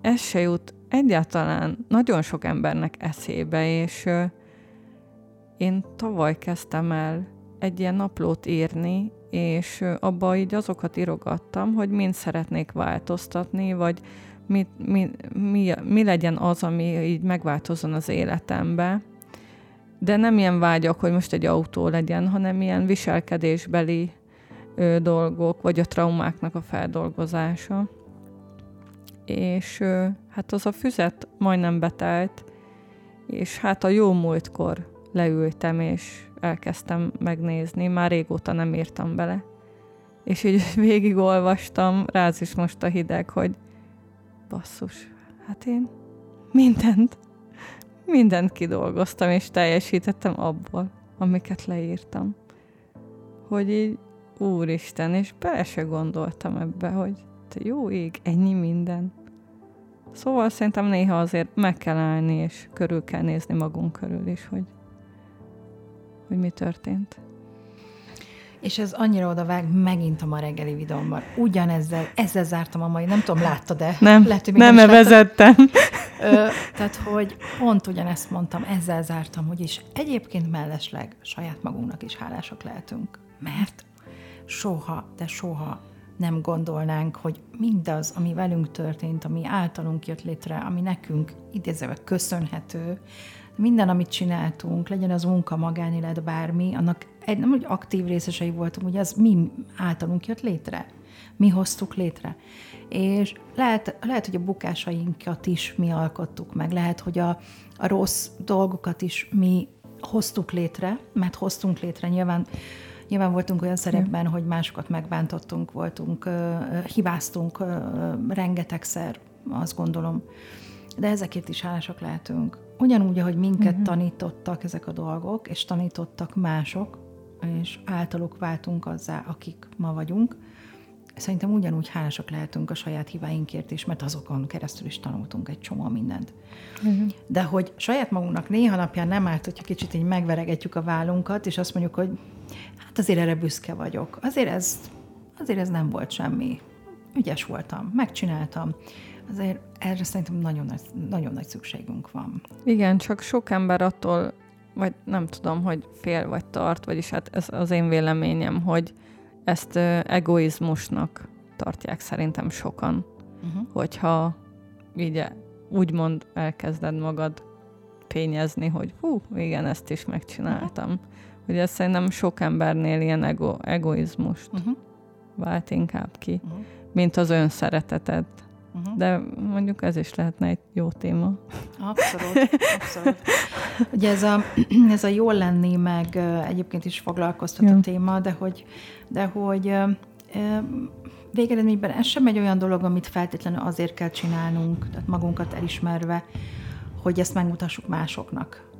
ez se jut egyáltalán nagyon sok embernek eszébe, és ö, én tavaly kezdtem el egy ilyen naplót írni, és abba így azokat írogattam, hogy mind szeretnék változtatni, vagy mi, mi, mi, mi legyen az, ami így megváltozzon az életembe. De nem ilyen vágyak, hogy most egy autó legyen, hanem ilyen viselkedésbeli ö, dolgok, vagy a traumáknak a feldolgozása. És ö, hát az a füzet majdnem betelt, és hát a jó múltkor leültem, és elkezdtem megnézni, már régóta nem írtam bele. És így végigolvastam, ráz is most a hideg, hogy basszus, hát én mindent, mindent kidolgoztam, és teljesítettem abból, amiket leírtam. Hogy így, úristen, és bele se gondoltam ebbe, hogy te jó ég, ennyi minden. Szóval szerintem néha azért meg kell állni, és körül kell nézni magunk körül is, hogy hogy mi történt. És ez annyira odavág megint a ma reggeli videómban. Ugyanezzel, ezzel zártam a mai, nem tudom, láttad-e? Nem, Lehet, hogy nem, nem vezettem. Ö, tehát, hogy pont ugyanezt mondtam, ezzel zártam, hogy is egyébként mellesleg saját magunknak is hálásak lehetünk. Mert soha, de soha nem gondolnánk, hogy mindaz, ami velünk történt, ami általunk jött létre, ami nekünk idézőleg köszönhető, minden, amit csináltunk, legyen az munka, magánélet, bármi, annak egy, nem hogy aktív részesei voltunk, ugye az mi általunk jött létre. Mi hoztuk létre. És lehet, lehet, hogy a bukásainkat is mi alkottuk meg, lehet, hogy a, a rossz dolgokat is mi hoztuk létre, mert hoztunk létre nyilván Nyilván voltunk olyan szerepben, hogy másokat megbántottunk, voltunk, hibáztunk rengetegszer, azt gondolom. De ezekért is hálásak lehetünk. Ugyanúgy, ahogy minket uh-huh. tanítottak ezek a dolgok, és tanítottak mások, és általuk váltunk azzá, akik ma vagyunk, szerintem ugyanúgy hálásak lehetünk a saját hibáinkért is, mert azokon keresztül is tanultunk egy csomó mindent. Uh-huh. De hogy saját magunknak néha napján nem állt, hogyha kicsit így megveregetjük a vállunkat, és azt mondjuk, hogy hát azért erre büszke vagyok. Azért ez, azért ez nem volt semmi. Ügyes voltam, megcsináltam azért erre szerintem nagyon nagy, nagyon nagy szükségünk van. Igen, csak sok ember attól, vagy nem tudom, hogy fél vagy tart, vagyis hát ez az én véleményem, hogy ezt egoizmusnak tartják szerintem sokan. Uh-huh. Hogyha így úgymond elkezded magad fényezni, hogy hú, igen, ezt is megcsináltam. Uh-huh. Hogy ez szerintem sok embernél ilyen ego, egoizmust uh-huh. vált inkább ki, uh-huh. mint az önszeretetet. Uh-huh. De mondjuk ez is lehetne egy jó téma. Abszolút, abszolút. Ugye ez a, ez a jól lenni, meg egyébként is foglalkoztat ja. a téma, de hogy, de hogy végeredményben ez sem egy olyan dolog, amit feltétlenül azért kell csinálnunk, tehát magunkat elismerve, hogy ezt megmutassuk másoknak.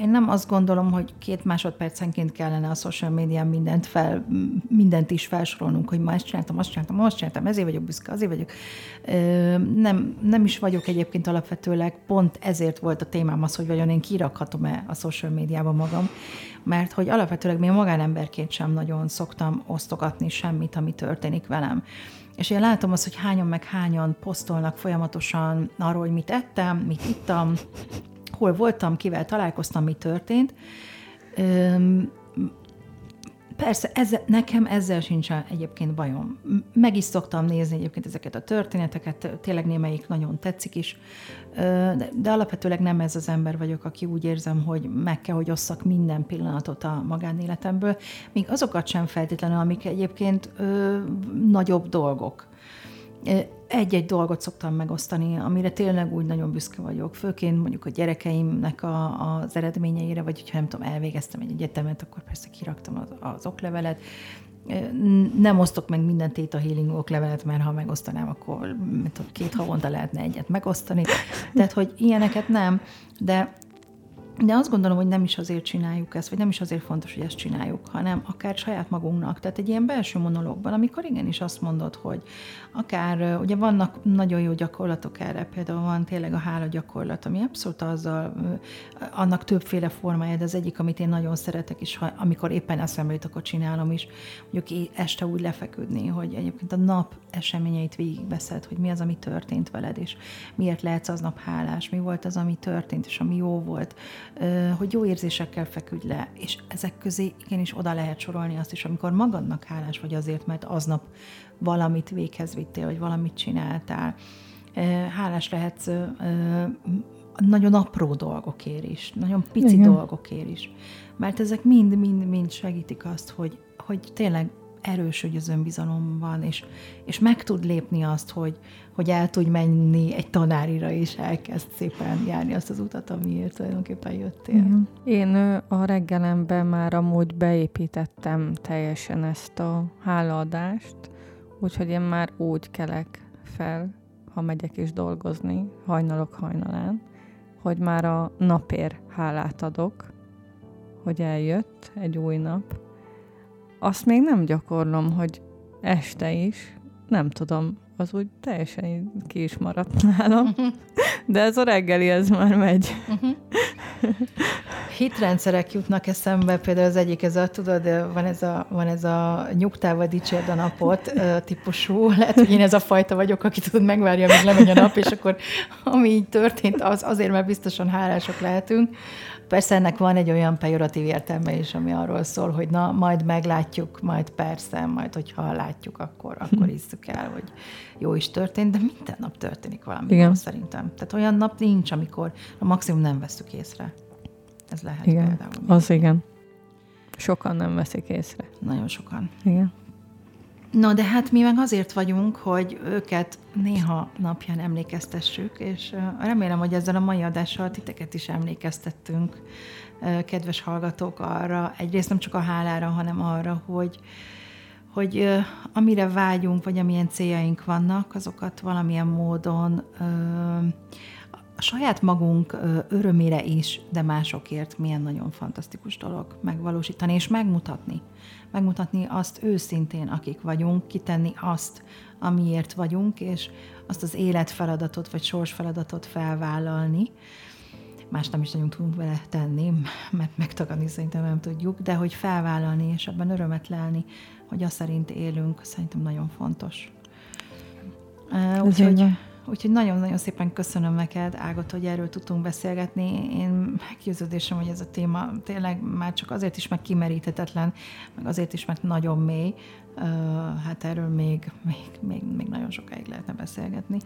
Én nem azt gondolom, hogy két másodpercenként kellene a social médián mindent, fel, mindent is felsorolnunk, hogy ma ezt csináltam, azt csináltam, azt csináltam, ezért vagyok büszke, azért vagyok. Nem, nem is vagyok egyébként alapvetőleg, pont ezért volt a témám az, hogy vajon én kirakhatom-e a social médiába magam, mert hogy alapvetőleg még magánemberként sem nagyon szoktam osztogatni semmit, ami történik velem. És én látom azt, hogy hányan meg hányan posztolnak folyamatosan arról, hogy mit ettem, mit ittam, hol voltam, kivel találkoztam, mi történt. Persze, ezzel, nekem ezzel sincs egyébként bajom. Meg is szoktam nézni egyébként ezeket a történeteket, tényleg némelyik nagyon tetszik is, de, de alapvetőleg nem ez az ember vagyok, aki úgy érzem, hogy meg kell, hogy osszak minden pillanatot a magánéletemből, míg azokat sem feltétlenül, amik egyébként ö, nagyobb dolgok egy-egy dolgot szoktam megosztani, amire tényleg úgy nagyon büszke vagyok. Főként mondjuk a gyerekeimnek a, az eredményeire, vagy hogyha nem tudom, elvégeztem egy egyetemet, akkor persze kiraktam az, az oklevelet. Nem osztok meg minden Theta Healing oklevelet, mert ha megosztanám, akkor két havonta lehetne egyet megosztani. Tehát, hogy ilyeneket nem, de de azt gondolom, hogy nem is azért csináljuk ezt, vagy nem is azért fontos, hogy ezt csináljuk, hanem akár saját magunknak. Tehát egy ilyen belső monológban, amikor igenis azt mondod, hogy akár, ugye vannak nagyon jó gyakorlatok erre, például van tényleg a hála gyakorlat, ami abszolút azzal, annak többféle formája, de az egyik, amit én nagyon szeretek, és ha, amikor éppen eszembe jut, akkor csinálom is, mondjuk este úgy lefeküdni, hogy egyébként a nap eseményeit végigbeszed, hogy mi az, ami történt veled, és miért lehetsz aznap hálás, mi volt az, ami történt, és ami jó volt, hogy jó érzésekkel feküdj le, és ezek közé igenis oda lehet sorolni azt is, amikor magadnak hálás vagy azért, mert aznap valamit véghez vittél, vagy valamit csináltál. Hálás lehetsz nagyon apró dolgokért is, nagyon pici Igen. dolgokért is. Mert ezek mind-mind-mind segítik azt, hogy, hogy tényleg erősödj az önbizalom van, és, és meg tud lépni azt, hogy, hogy el tudj menni egy tanárira, és elkezd szépen járni azt az utat, amiért tulajdonképpen jöttél. Igen. Én a reggelemben már amúgy beépítettem teljesen ezt a hálaadást, úgyhogy én már úgy kelek fel, ha megyek is dolgozni, hajnalok hajnalán, hogy már a napér hálát adok, hogy eljött egy új nap, azt még nem gyakorlom, hogy este is, nem tudom, az úgy teljesen ki is maradt nálam. De ez a reggeli, ez már megy. Hitrendszerek jutnak eszembe, például az egyik, ez a, tudod, van ez a, van ez a nyugtával dicsérd a napot típusú, lehet, hogy én ez a fajta vagyok, aki tud megvárja, amíg lemegy a nap, és akkor ami így történt, az azért, mert biztosan hálások lehetünk. Persze ennek van egy olyan pejoratív értelme is, ami arról szól, hogy na, majd meglátjuk, majd persze, majd hogyha látjuk, akkor, akkor hiszük el, hogy jó is történt, de minden nap történik valami igen. szerintem. Tehát olyan nap nincs, amikor a maximum nem veszük észre. Ez lehet igen. például. Az igen. Sokan nem veszik észre. Nagyon sokan. Igen. Na, de hát mi meg azért vagyunk, hogy őket néha napján emlékeztessük, és remélem, hogy ezzel a mai adással titeket is emlékeztettünk, kedves hallgatók, arra, egyrészt nem csak a hálára, hanem arra, hogy, hogy amire vágyunk, vagy amilyen céljaink vannak, azokat valamilyen módon a saját magunk örömére is, de másokért milyen nagyon fantasztikus dolog megvalósítani és megmutatni. Megmutatni azt őszintén, akik vagyunk, kitenni azt, amiért vagyunk, és azt az életfeladatot vagy sorsfeladatot felvállalni. Más nem is nagyon tudunk vele tenni, mert megtagadni szerintem nem tudjuk, de hogy felvállalni és abban örömet lelni, hogy azt szerint élünk, szerintem nagyon fontos. Úgyhogy Úgyhogy nagyon-nagyon szépen köszönöm neked, Ágot, hogy erről tudtunk beszélgetni. Én meggyőződésem, hogy ez a téma tényleg már csak azért is meg kimeríthetetlen, meg azért is, mert nagyon mély. Hát erről még, még, még, még nagyon sokáig lehetne beszélgetni.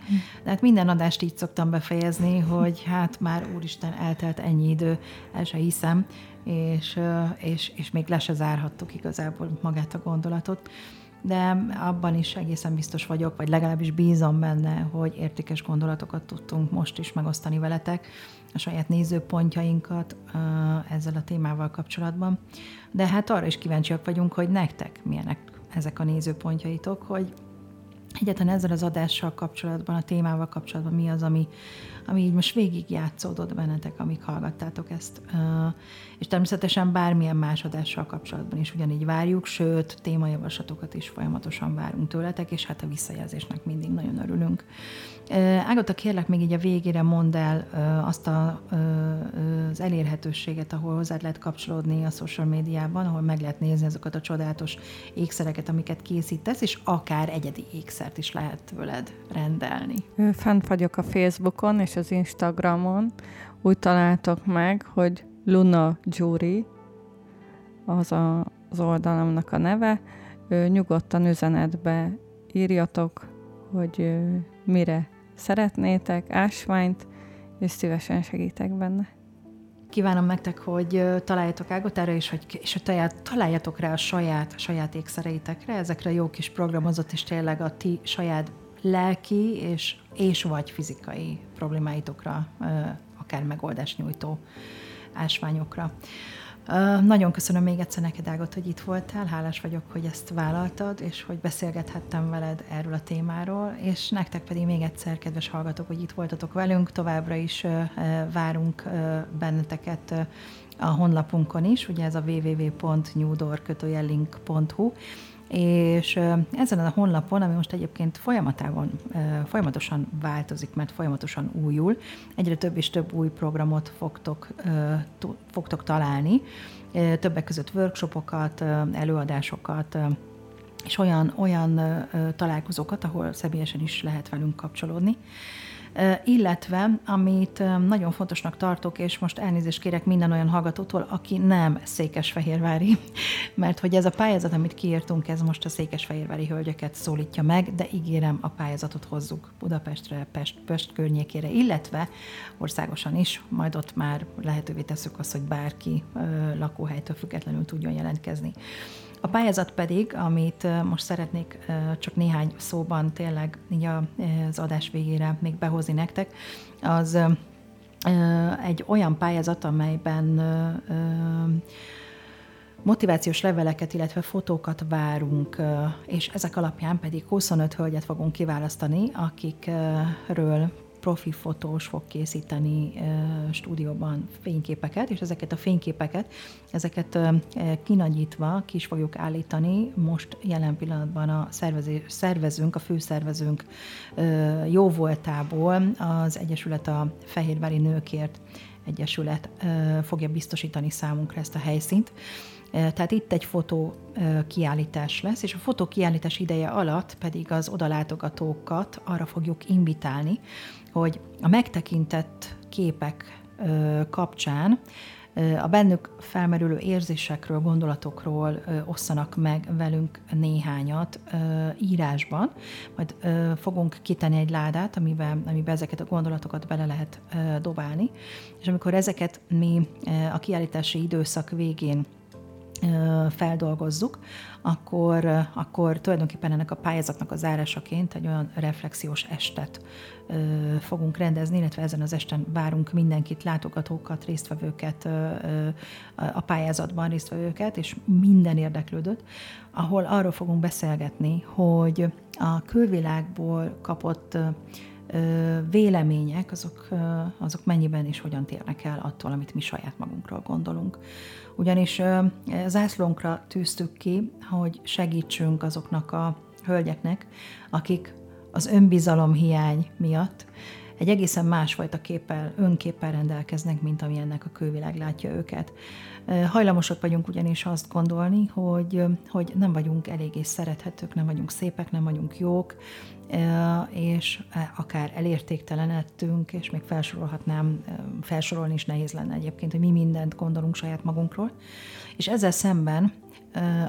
De hát minden adást így szoktam befejezni, hogy hát már úristen eltelt ennyi idő, el se hiszem, és, és, és még le se zárhattuk igazából magát a gondolatot de abban is egészen biztos vagyok, vagy legalábbis bízom benne, hogy értékes gondolatokat tudtunk most is megosztani veletek, a saját nézőpontjainkat ezzel a témával kapcsolatban. De hát arra is kíváncsiak vagyunk, hogy nektek milyenek ezek a nézőpontjaitok, hogy egyetlen ezzel az adással kapcsolatban, a témával kapcsolatban mi az, ami, ami így most végig játszódott bennetek, amíg hallgattátok ezt. És természetesen bármilyen más adással kapcsolatban is ugyanígy várjuk, sőt, témajavaslatokat is folyamatosan várunk tőletek, és hát a visszajelzésnek mindig nagyon örülünk. Ágota, kérlek még így a végére mondd el azt a, az elérhetőséget, ahol hozzád lehet kapcsolódni a social médiában, ahol meg lehet nézni azokat a csodálatos ékszereket, amiket készítesz, és akár egyedi ékszert is lehet tőled rendelni. Fent vagyok a Facebookon és az Instagramon. Úgy találtok meg, hogy Luna Jury az a, az oldalamnak a neve. Nyugodtan üzenetbe írjatok, hogy mire szeretnétek ásványt, és szívesen segítek benne. Kívánom nektek, hogy találjatok Ágotára, és hogy, és hogy találjatok rá a saját, a saját ékszereitekre, ezekre jó kis programozott, és tényleg a ti saját lelki és, és vagy fizikai problémáitokra akár megoldást nyújtó ásványokra. Nagyon köszönöm még egyszer neked, Ágot, hogy itt voltál. Hálás vagyok, hogy ezt vállaltad, és hogy beszélgethettem veled erről a témáról, és nektek pedig még egyszer, kedves hallgatók, hogy itt voltatok velünk. Továbbra is várunk benneteket a honlapunkon is, ugye ez a www.newdorkötőjellink.hu, és ezen a honlapon, ami most egyébként folyamatában, folyamatosan változik, mert folyamatosan újul, egyre több és több új programot fogtok, fogtok találni, többek között workshopokat, előadásokat, és olyan, olyan találkozókat, ahol személyesen is lehet velünk kapcsolódni illetve amit nagyon fontosnak tartok, és most elnézést kérek minden olyan hallgatótól, aki nem székesfehérvári, mert hogy ez a pályázat, amit kiírtunk, ez most a székesfehérvári hölgyeket szólítja meg, de ígérem, a pályázatot hozzuk Budapestre, Pest, Pest környékére, illetve országosan is, majd ott már lehetővé tesszük azt, hogy bárki lakóhelytől függetlenül tudjon jelentkezni. A pályázat pedig, amit most szeretnék csak néhány szóban tényleg így az adás végére még behozni nektek, az egy olyan pályázat, amelyben motivációs leveleket, illetve fotókat várunk, és ezek alapján pedig 25 hölgyet fogunk kiválasztani, akikről profi fotós fog készíteni stúdióban fényképeket, és ezeket a fényképeket, ezeket kinagyítva ki is fogjuk állítani. Most jelen pillanatban a szervező, szervezünk, a főszervezőnk jó voltából az Egyesület a Fehérvári Nőkért Egyesület fogja biztosítani számunkra ezt a helyszínt. Tehát itt egy fotó kiállítás lesz, és a fotó kiállítás ideje alatt pedig az odalátogatókat arra fogjuk invitálni, hogy a megtekintett képek kapcsán a bennük felmerülő érzésekről, gondolatokról osszanak meg velünk néhányat írásban, majd fogunk kitenni egy ládát, amiben, amiben ezeket a gondolatokat bele lehet dobálni, és amikor ezeket mi a kiállítási időszak végén feldolgozzuk, akkor, akkor tulajdonképpen ennek a pályázatnak a zárásaként egy olyan reflexiós estet fogunk rendezni, illetve ezen az esten várunk mindenkit, látogatókat, résztvevőket, a pályázatban résztvevőket, és minden érdeklődött, ahol arról fogunk beszélgetni, hogy a külvilágból kapott vélemények, azok, azok mennyiben és hogyan térnek el attól, amit mi saját magunkról gondolunk. Ugyanis zászlónkra tűztük ki, hogy segítsünk azoknak a hölgyeknek, akik az önbizalom hiány miatt egy egészen másfajta képpel, önképpel rendelkeznek, mint ami ennek a külvilág látja őket. Hajlamosak vagyunk ugyanis azt gondolni, hogy, hogy nem vagyunk eléggé szerethetők, nem vagyunk szépek, nem vagyunk jók, és akár elértéktelenedtünk, és még felsorolhatnám, felsorolni is nehéz lenne egyébként, hogy mi mindent gondolunk saját magunkról. És ezzel szemben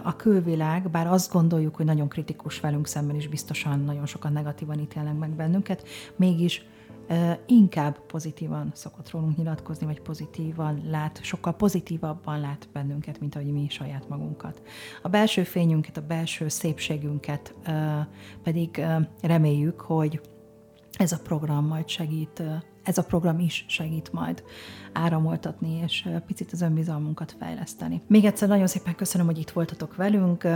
a külvilág, bár azt gondoljuk, hogy nagyon kritikus velünk szemben is biztosan nagyon sokan negatívan ítélnek meg bennünket, mégis inkább pozitívan szokott rólunk nyilatkozni, vagy pozitívan lát, sokkal pozitívabban lát bennünket, mint ahogy mi saját magunkat. A belső fényünket, a belső szépségünket pedig reméljük, hogy ez a program majd segít ez a program is segít majd áramoltatni, és picit az önbizalmunkat fejleszteni. Még egyszer nagyon szépen köszönöm, hogy itt voltatok velünk.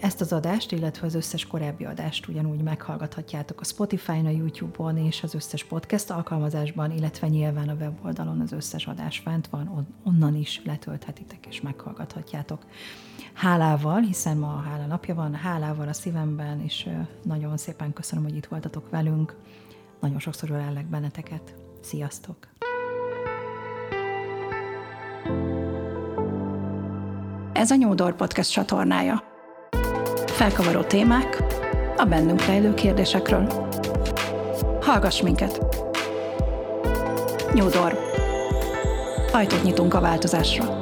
Ezt az adást, illetve az összes korábbi adást ugyanúgy meghallgathatjátok a Spotify-n, a YouTube-on és az összes podcast alkalmazásban, illetve nyilván a weboldalon az összes adás fent van, onnan is letölthetitek és meghallgathatjátok. Hálával, hiszen ma a hála napja van, hálával a szívemben, és nagyon szépen köszönöm, hogy itt voltatok velünk. Nagyon sokszor ölellek benneteket. Sziasztok! Ez a Nyúdor Podcast csatornája. Felkavaró témák a bennünk rejlő kérdésekről. Hallgass minket! Nyúdor. Ajtót nyitunk a változásra.